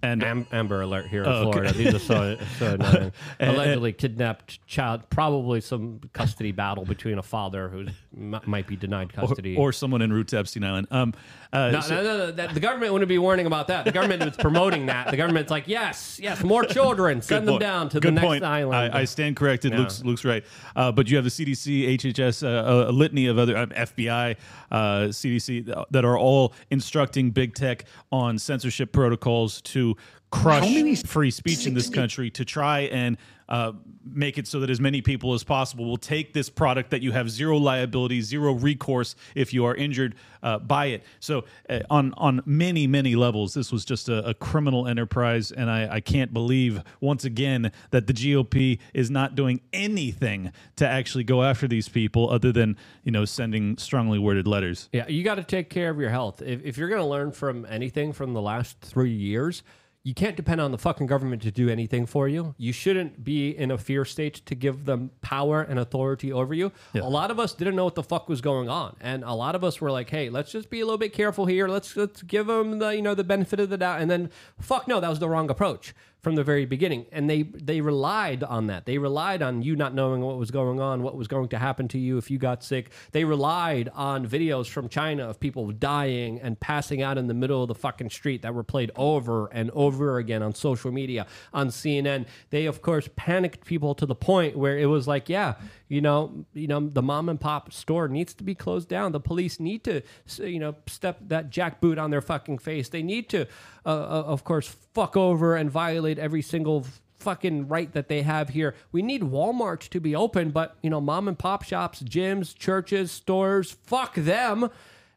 and Am- Amber Alert here in Oh, okay. Florida. These are so, so annoying. Allegedly kidnapped child. Probably some custody battle between a father who m- might be denied custody. or someone en route to Epstein Island. Um, uh, no, so- no, no, no, that, the government wouldn't be warning about that. The government is promoting that. The government's like, yes, yes, more children. Send them point. down to Good the next point. island. I, I stand corrected. Yeah. Luke's, Luke's right. Uh, but you have the CDC, HHS, uh, a, a litany of other uh, FBI, uh, CDC that are all instructing big tech on censorship protocols to crush free speech in this country to try and uh, make it so that as many people as possible will take this product that you have zero liability, zero recourse if you are injured uh, by it. So uh, on on many many levels, this was just a, a criminal enterprise, and I, I can't believe once again that the GOP is not doing anything to actually go after these people other than you know sending strongly worded letters. Yeah, you got to take care of your health. If, if you're going to learn from anything from the last three years, you can't depend on the fucking government to do anything for you. You shouldn't be in a fear state to give them power and authority over you. A lot of us didn't know what the fuck was going on, and a lot of us were like, "Hey, let's just be a little bit careful here. Let's let's give them the you know the benefit of the doubt." And then, fuck no, that was the wrong approach from the very beginning. And they they relied on that. They relied on you not knowing what was going on what was going to happen to you if you got sick. They relied on videos from china of people dying and passing out in the middle of the fucking street that were played over and over again on social media on cnn they of course panicked people to the point where it was like yeah you know you know the mom and pop store needs to be closed down the police need to you know step that jackboot on their fucking face they need to uh, uh, of course fuck over and violate every single fucking right that they have here. We need Walmart to be open, but you know, mom and pop shops, gyms, churches, stores, fuck them.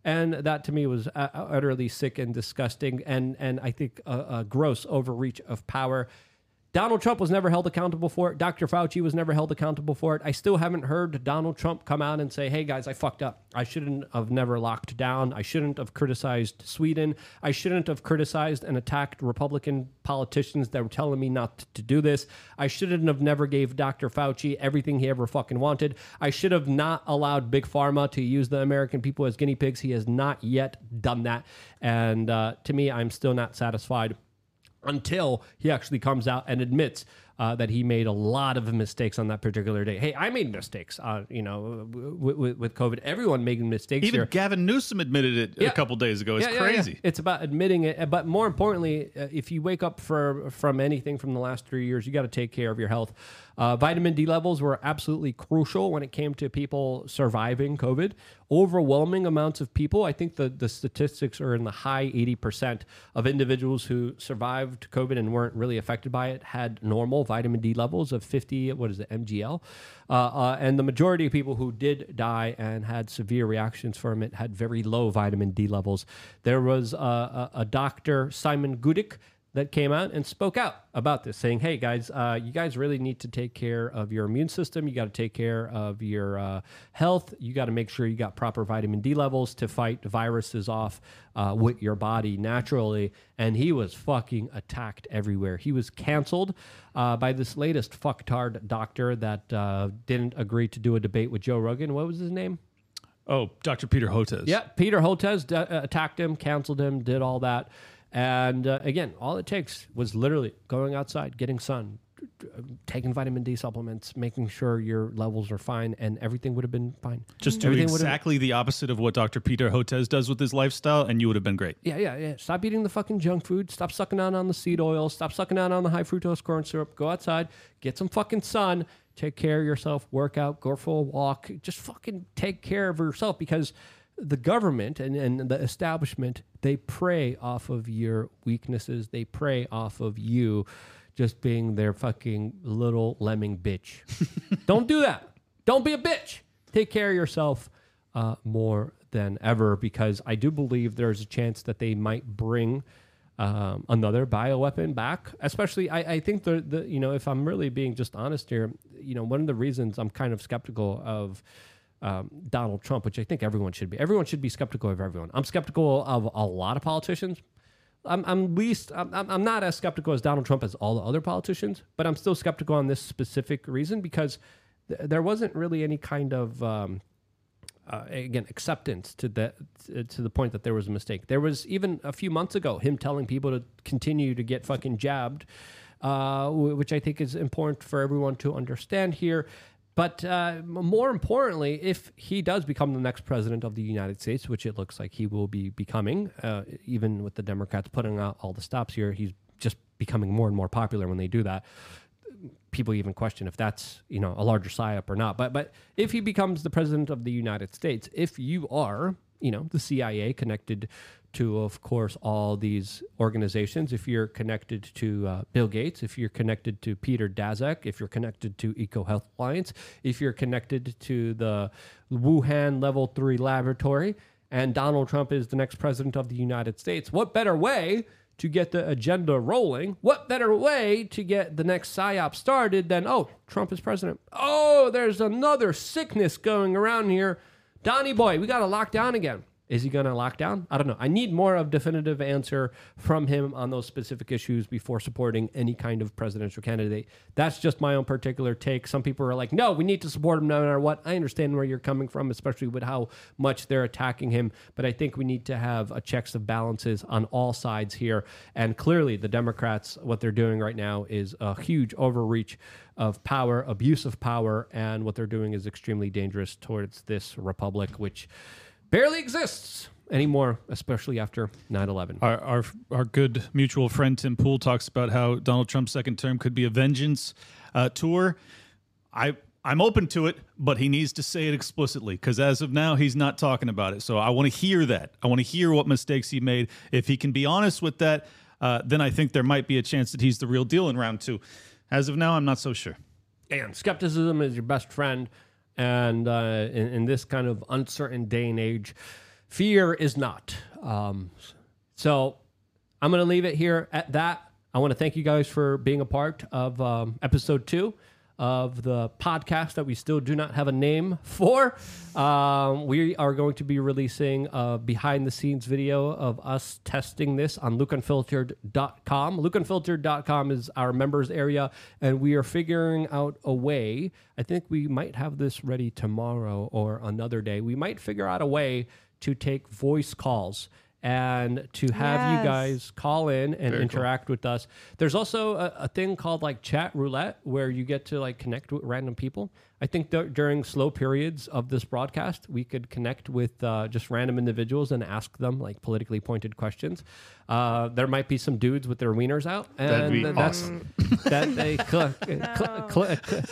And that to me was uh, utterly sick and disgusting, and and I think a, a gross overreach of power. Donald Trump was never held accountable for it. Dr. Fauci was never held accountable for it. I still haven't heard Donald Trump come out and say, hey guys, I fucked up. I shouldn't have never locked down. I shouldn't have criticized Sweden. I shouldn't have criticized and attacked Republican politicians that were telling me not to do this. I shouldn't have never gave Dr. Fauci everything he ever fucking wanted. I should have not allowed Big Pharma to use the American people as guinea pigs. He has not yet done that. And uh, to me, I'm still not satisfied until he actually comes out and admits uh, that he made a lot of mistakes on that particular day. Hey, I made mistakes, uh, you know, with, with, with COVID. Everyone making mistakes Even here. Gavin Newsom admitted it Yeah. a couple days ago. It's Yeah, yeah, yeah. crazy. It's about admitting it, but more importantly, uh, if you wake up for, from anything from the last three years, you got to take care of your health. Uh, vitamin D levels were absolutely crucial when it came to people surviving COVID. Overwhelming amounts of people, I think the, the statistics are in the high 80% of individuals who survived COVID and weren't really affected by it had normal vitamin D levels of 50, what is it, mgl. Uh, uh, and the majority of people who did die and had severe reactions from it had very low vitamin D levels. There was uh, a, a doctor, Simon Goddek, that came out and spoke out about this, saying, "Hey guys, uh, you guys really need to take care of your immune system. You got to take care of your uh, health. You got to make sure you got proper vitamin D levels to fight viruses off uh, with your body naturally." And he was fucking attacked everywhere. He was canceled uh, by this latest fucktard doctor that uh, didn't agree to do a debate with Joe Rogan. What was his name? Oh, Dr. Peter Hotez. Yeah, Peter Hotez d- uh, attacked him, canceled him, did all that. And uh, again, all it takes was literally going outside, getting sun, taking vitamin D supplements, making sure your levels are fine, and everything would have been fine. Just do Everything exactly the opposite of what Dr. Peter Hotez does with his lifestyle, and you would have been great. Yeah, yeah, yeah. Stop eating the fucking junk food. Stop sucking down on the seed oil. Stop sucking down on the high fructose corn syrup. Go outside, get some fucking sun. Take care of yourself. Work out. Go for a walk. Just fucking take care of yourself because the government and, and the establishment they prey off of your weaknesses. They prey off of you just being their fucking little lemming bitch. Don't do that. Don't be a bitch. Take care of yourself uh, more than ever because I do believe there's a chance that they might bring um, another bioweapon back. Especially, I, I think the, the you know if I'm really being just honest here, you know one of the reasons I'm kind of skeptical of um, Donald Trump, which I think everyone should be. Everyone should be skeptical of everyone. I'm skeptical of a lot of politicians. I'm, I'm least I'm, I'm not as skeptical as Donald Trump as all the other politicians, but I'm still skeptical on this specific reason because th- there wasn't really any kind of um, uh, again acceptance to that to the point that there was a mistake. There was even a few months ago him telling people to continue to get fucking jabbed, uh, wh- which I think is important for everyone to understand here. But uh, more importantly, if he does become the next president of the United States, which it looks like he will be becoming, uh, even with the Democrats putting out all the stops here, he's just becoming more and more popular when they do that people even question if that's you know a larger psyop or not. But but if he becomes the president of the United States, if you are you know the CIA connected to of course all these organizations, if you're connected to uh, Bill Gates, if you're connected to Peter Daszak, if you're connected to EcoHealth Alliance, if you're connected to the Wuhan Level Three laboratory, and Donald Trump is the next president of the United States, what better way? to get the agenda rolling. What better way to get the next PSYOP started than, oh, Trump is president. Oh, there's another sickness going around here. Donnie boy, we got to lock down again. Is he going to lock down? I don't know. I need more of definitive answer from him on those specific issues before supporting any kind of presidential candidate. That's just my own particular take. Some people are like, no, we need to support him no matter what. I understand where you're coming from, especially with how much they're attacking him. But I think we need to have a checks of balances on all sides here. And clearly, the Democrats, what they're doing right now is a huge overreach of power, abuse of power, and what they're doing is extremely dangerous towards this republic, which barely exists anymore, especially after 9 11. Our, our our good mutual friend Tim Pool talks about how Donald Trump's second term could be a vengeance uh, tour. I I'm open to it, but he needs to say it explicitly because as of now he's not talking about it. So I want to hear that. I want to hear what mistakes he made. If he can be honest with that, uh, then I think there might be a chance that he's the real deal in round two. As of now, I'm not so sure. And skepticism is your best friend. And uh, in, in this kind of uncertain day and age, fear is not. Um, so I'm going to leave it here at that. I want to thank you guys for being a part of um, episode two of the podcast that we still do not have a name for. Um, we are going to be releasing a behind the scenes video of us testing this on lukeunfiltered.com. Lukeunfiltered.com is our members area, and we are figuring out a way. I think we might have this ready tomorrow or another day. We might figure out a way to take voice calls and to have you guys call in and Very cool. interact with us. There's also a, a thing called like chat roulette where you get to like connect with random people. I think dur- during slow periods of this broadcast, we could connect with uh, just random individuals and ask them like politically pointed questions. Uh, there might be some dudes with their wieners out, and That'd be that's awesome. that they Cl- Cl- Cl- Cl-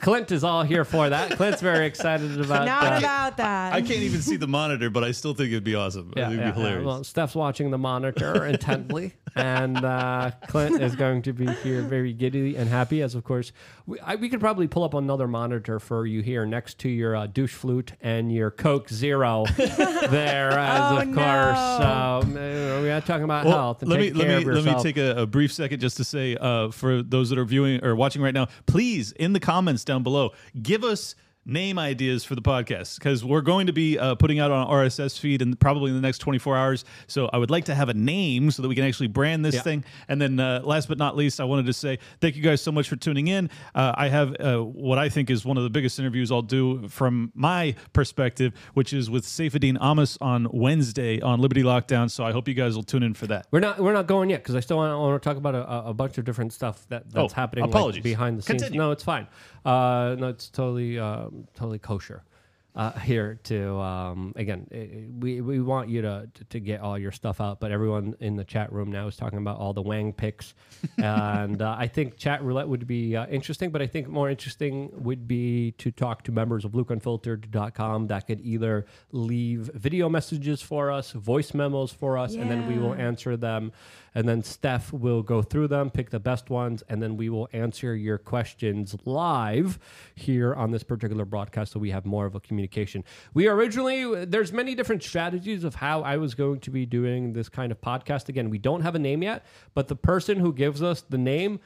Clint is all here for that. Clint's very excited about Not that. about that. I can't even see the monitor, but I still think it'd be awesome. Yeah, it'd yeah, be yeah. hilarious. Well, Steph's watching the monitor intently, and uh, Clint is going to be here very giddy and happy. As of course, we, I, we could probably pull up another monitor for you here next to your uh, douche flute and your Coke Zero there. As Oh, of course, um, uh, we are talking about Well, health. And let me take let me of let me take a, a brief second just to say uh, for those that are viewing or watching right now, please in the comments down below, give us name ideas for the podcast because we're going to be uh, putting out on RSS feed and probably in the next 24 hours. So I would like to have a name so that we can actually brand this Yeah. thing. And then uh, last but not least, I wanted to say thank you guys so much for tuning in. Uh, I have uh, what I think is one of the biggest interviews I'll do from my perspective, which is with Saifedean Ammous on Wednesday on Liberty Lockdown. So I hope you guys will tune in for that. We're not we're not going yet because I still want, to talk about a, a bunch of different stuff that, that's Oh, happening like, behind the scenes. Continue. No, it's fine. Uh, no, it's totally um, totally kosher. Uh, here to um, again, we we want you to, to to get all your stuff out, but everyone in the chat room now is talking about all the Wang picks, and uh, I think chat roulette would be uh, interesting. But I think more interesting would be to talk to members of LukeUnfiltered.com that could either leave video messages for us, voice memos for us, and then we will answer them. And then Steph will go through them, pick the best ones, and then we will answer your questions live here on this particular broadcast so we have more of a communication. We originally, there's many different strategies of how I was going to be doing this kind of podcast. Again, we don't have a name yet, but the person who gives us the name,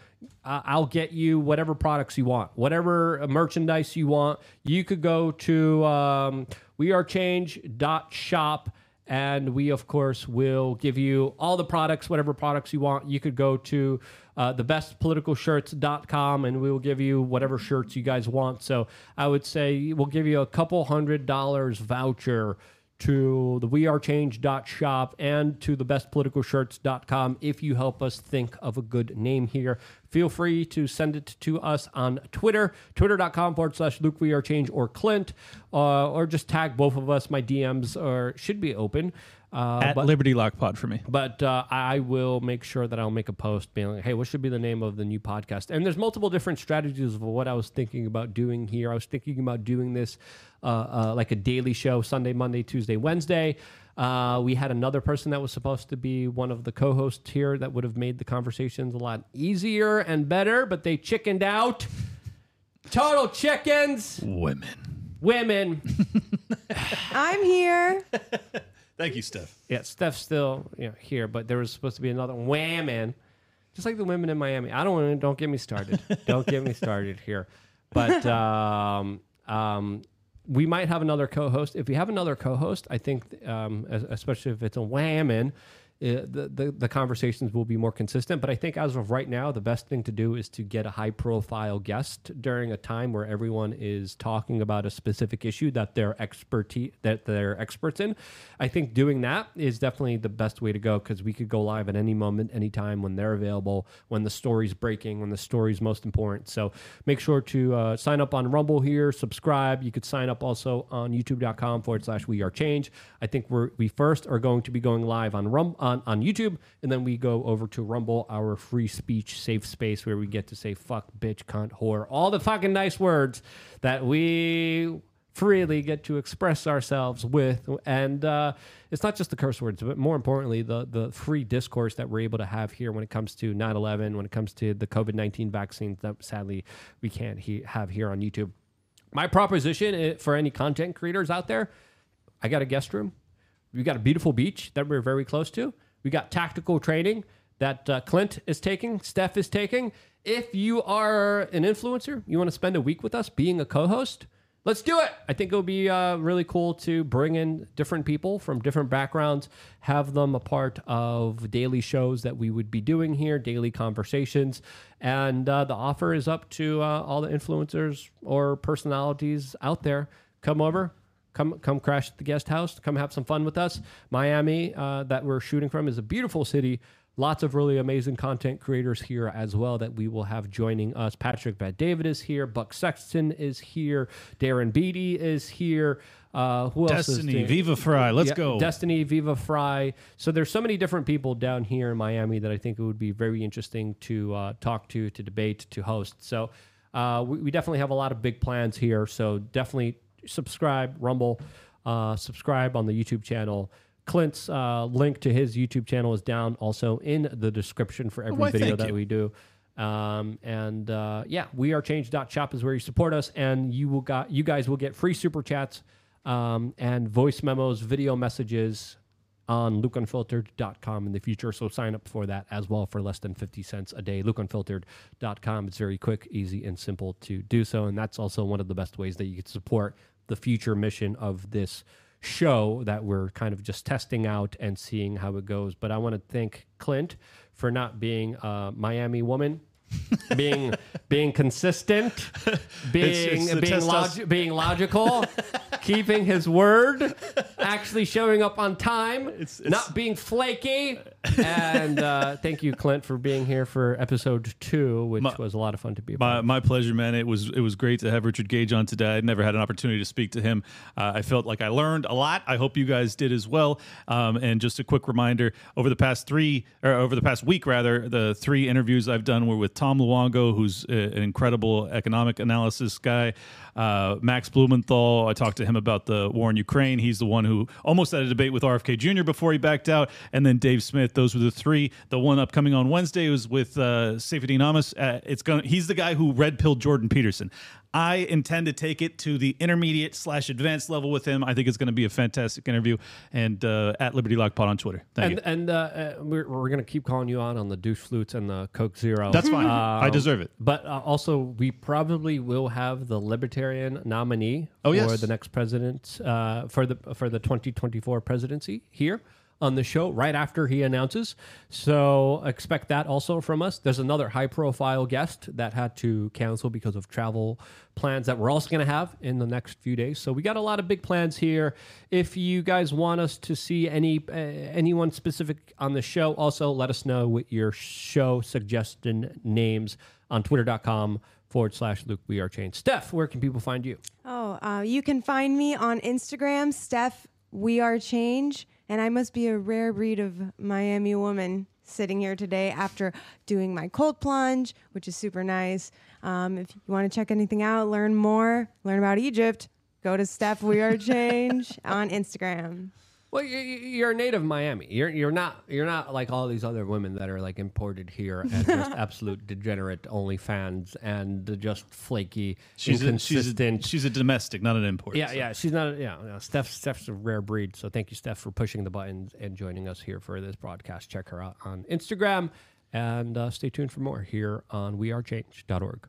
uh, I'll get you whatever products you want, whatever merchandise you want. You could go to um, wearechange.shop and we of course will give you all the products whatever products you want you could go to uh, thebestpoliticalshirts.com and we will give you whatever shirts you guys want. So i would say we'll give you a couple hundred dollars voucher to the wearechange.shop and to the bestpoliticalshirts.com if you help us think of a good name here. Feel free to send it to us on twitter twitter.com forward slash luke wearechange or clint uh, or just tag both of us. My dms are should be open uh, At but- Liberty Lock Pod for me. but uh, I will make sure that I'll make a post being like, hey, what should be the name of the new podcast? And there's multiple different strategies of what I was thinking about doing here. I was thinking about doing this uh, uh, like a daily show, Sunday, Monday, Tuesday, Wednesday. Uh, we had another person that was supposed to be one of the co-hosts here that would have made the conversations a lot easier and better, but they chickened out. Total chickens. Women. Women. I'm here. Thank you, Steph. Yeah, Steph's still you know, here, but there was supposed to be another whammon, just like the women in Miami. I don't want to. Don't get me started. don't get me started here. But um, um, we might have another co-host. If we have another co-host, I think, um, es- especially if it's a whammon, the, the the conversations will be more consistent. But I think as of right now, the best thing to do is to get a high profile guest during a time where everyone is talking about a specific issue that they're expertise that they're experts in. I think doing that is definitely the best way to go because we could go live at any moment, anytime when they're available, when the story's breaking, when the story's most important. So make sure to uh, sign up on Rumble here, subscribe. You could sign up also on youtube.com forward slash we are change. I think we're we first are going to be going live on Rum on, on YouTube, and then we go over to Rumble, our free speech safe space where we get to say fuck, bitch, cunt, whore, all the fucking nice words that we freely get to express ourselves with. And uh, it's not just the curse words but more importantly the the free discourse that we're able to have here when it comes to 9-11 when it comes to the covid-19 vaccines that sadly we can't he- have here on youtube. My proposition for any content creators out there i got a guest room. We got a beautiful beach that we're very close to we got tactical training that uh, clint is taking steph is taking if you are an influencer you want to spend a week with us being a co-host Let's do it. I think it would be uh, really cool to bring in different people from different backgrounds, have them a part of daily shows that we would be doing here, daily conversations. And uh, the offer is up to uh, all the influencers or personalities out there. Come over, come come crash at the guest house. Come have some fun with us. Miami, uh, that we're shooting from, is a beautiful city. Lots of really amazing content creators here as well that we will have joining us. Patrick Bet-David is here. Buck Sexton is here. Darren Beattie is here. Uh, who else is Destiny. Viva Frei, let's go. Destiny, Viva Frei. So there's so many different people down here in Miami that I think it would be very interesting to uh, talk to, to debate, to host. So uh, we, we definitely have a lot of big plans here. So definitely subscribe, Rumble, uh, subscribe on the YouTube channel. Clint's uh, link to his YouTube channel is down also in the description for every why, video that you. we do. Um, and uh, yeah, we are change.shop is where you support us, and you will got you guys will get free super chats um, and voice memos, video messages on lukeunfiltered.com in the future. So sign up for that as well for less than 50 cents a day. Lukeunfiltered.com. It's very quick, easy, and simple to do so. And that's also one of the best ways that you can support the future mission of this show that we're kind of just testing out and seeing how it goes. But I want to thank Clint for not being a Miami woman. Being being consistent, being it's the being, log- being logical, keeping his word, actually showing up on time, not being flaky. And uh, thank you, Clint, for being here for episode two, which was a lot of fun to be. My, my pleasure, man. It was it was great to have Richard Gage on today. I'd never had an opportunity to speak to him. Uh, I felt like I learned a lot. I hope you guys did as well. Um, and just a quick reminder: over the past three, or over the past week, rather, the three interviews I've done were with Tom Luongo, who's an incredible economic analysis guy. Uh, Max Blumenthal. I talked to him about the war in Ukraine. He's the one who almost had a debate with RFK Jr. before he backed out. And then Dave Smith. Those were the three. The one upcoming on Wednesday was with uh, Saifedean Ammous. Uh, it's going. He's the guy who red pilled Jordan Peterson. I intend to take it to the intermediate slash advanced level with him. I think it's going to be a fantastic interview. And uh, at Liberty Lock Pod on Twitter. Thank and you. and uh, uh, we're, we're going to keep calling you on on the douche flutes and the Coke Zero. That's fine. I deserve it. But uh, also, we probably will have the Libertarian nominee Oh, for yes. the next president uh, for the for the 2024 presidency here on the show right after he announces. So expect that also from us. There's another high profile guest that had to cancel because of travel plans that we're also going to have in the next few days. So we got a lot of big plans here. If you guys want us to see any uh, anyone specific on the show, also let us know with your show suggestion names on twitter.com forward slash Luke We Are Changed. Steph, where can people find you? Oh, uh, you can find me on Instagram, Steph We Are Change, and I must be a rare breed of Miami woman sitting here today after doing my cold plunge, which is super nice. Um, if you want to check anything out, learn more, learn about Egypt, go to Steph We Are Change on Instagram. Well, you- you- you're a native Miami. You're you're not you're not like all these other women that are like imported here and just absolute degenerate only fans and just flaky, She's a, she's, a, she's a domestic, not an import. yeah, so. yeah. She's not. Yeah, yeah. Steph. Steph's a rare breed. So thank you, Steph, for pushing the buttons and joining us here for this broadcast. Check her out on Instagram and uh, stay tuned for more here on WeAreChange.org.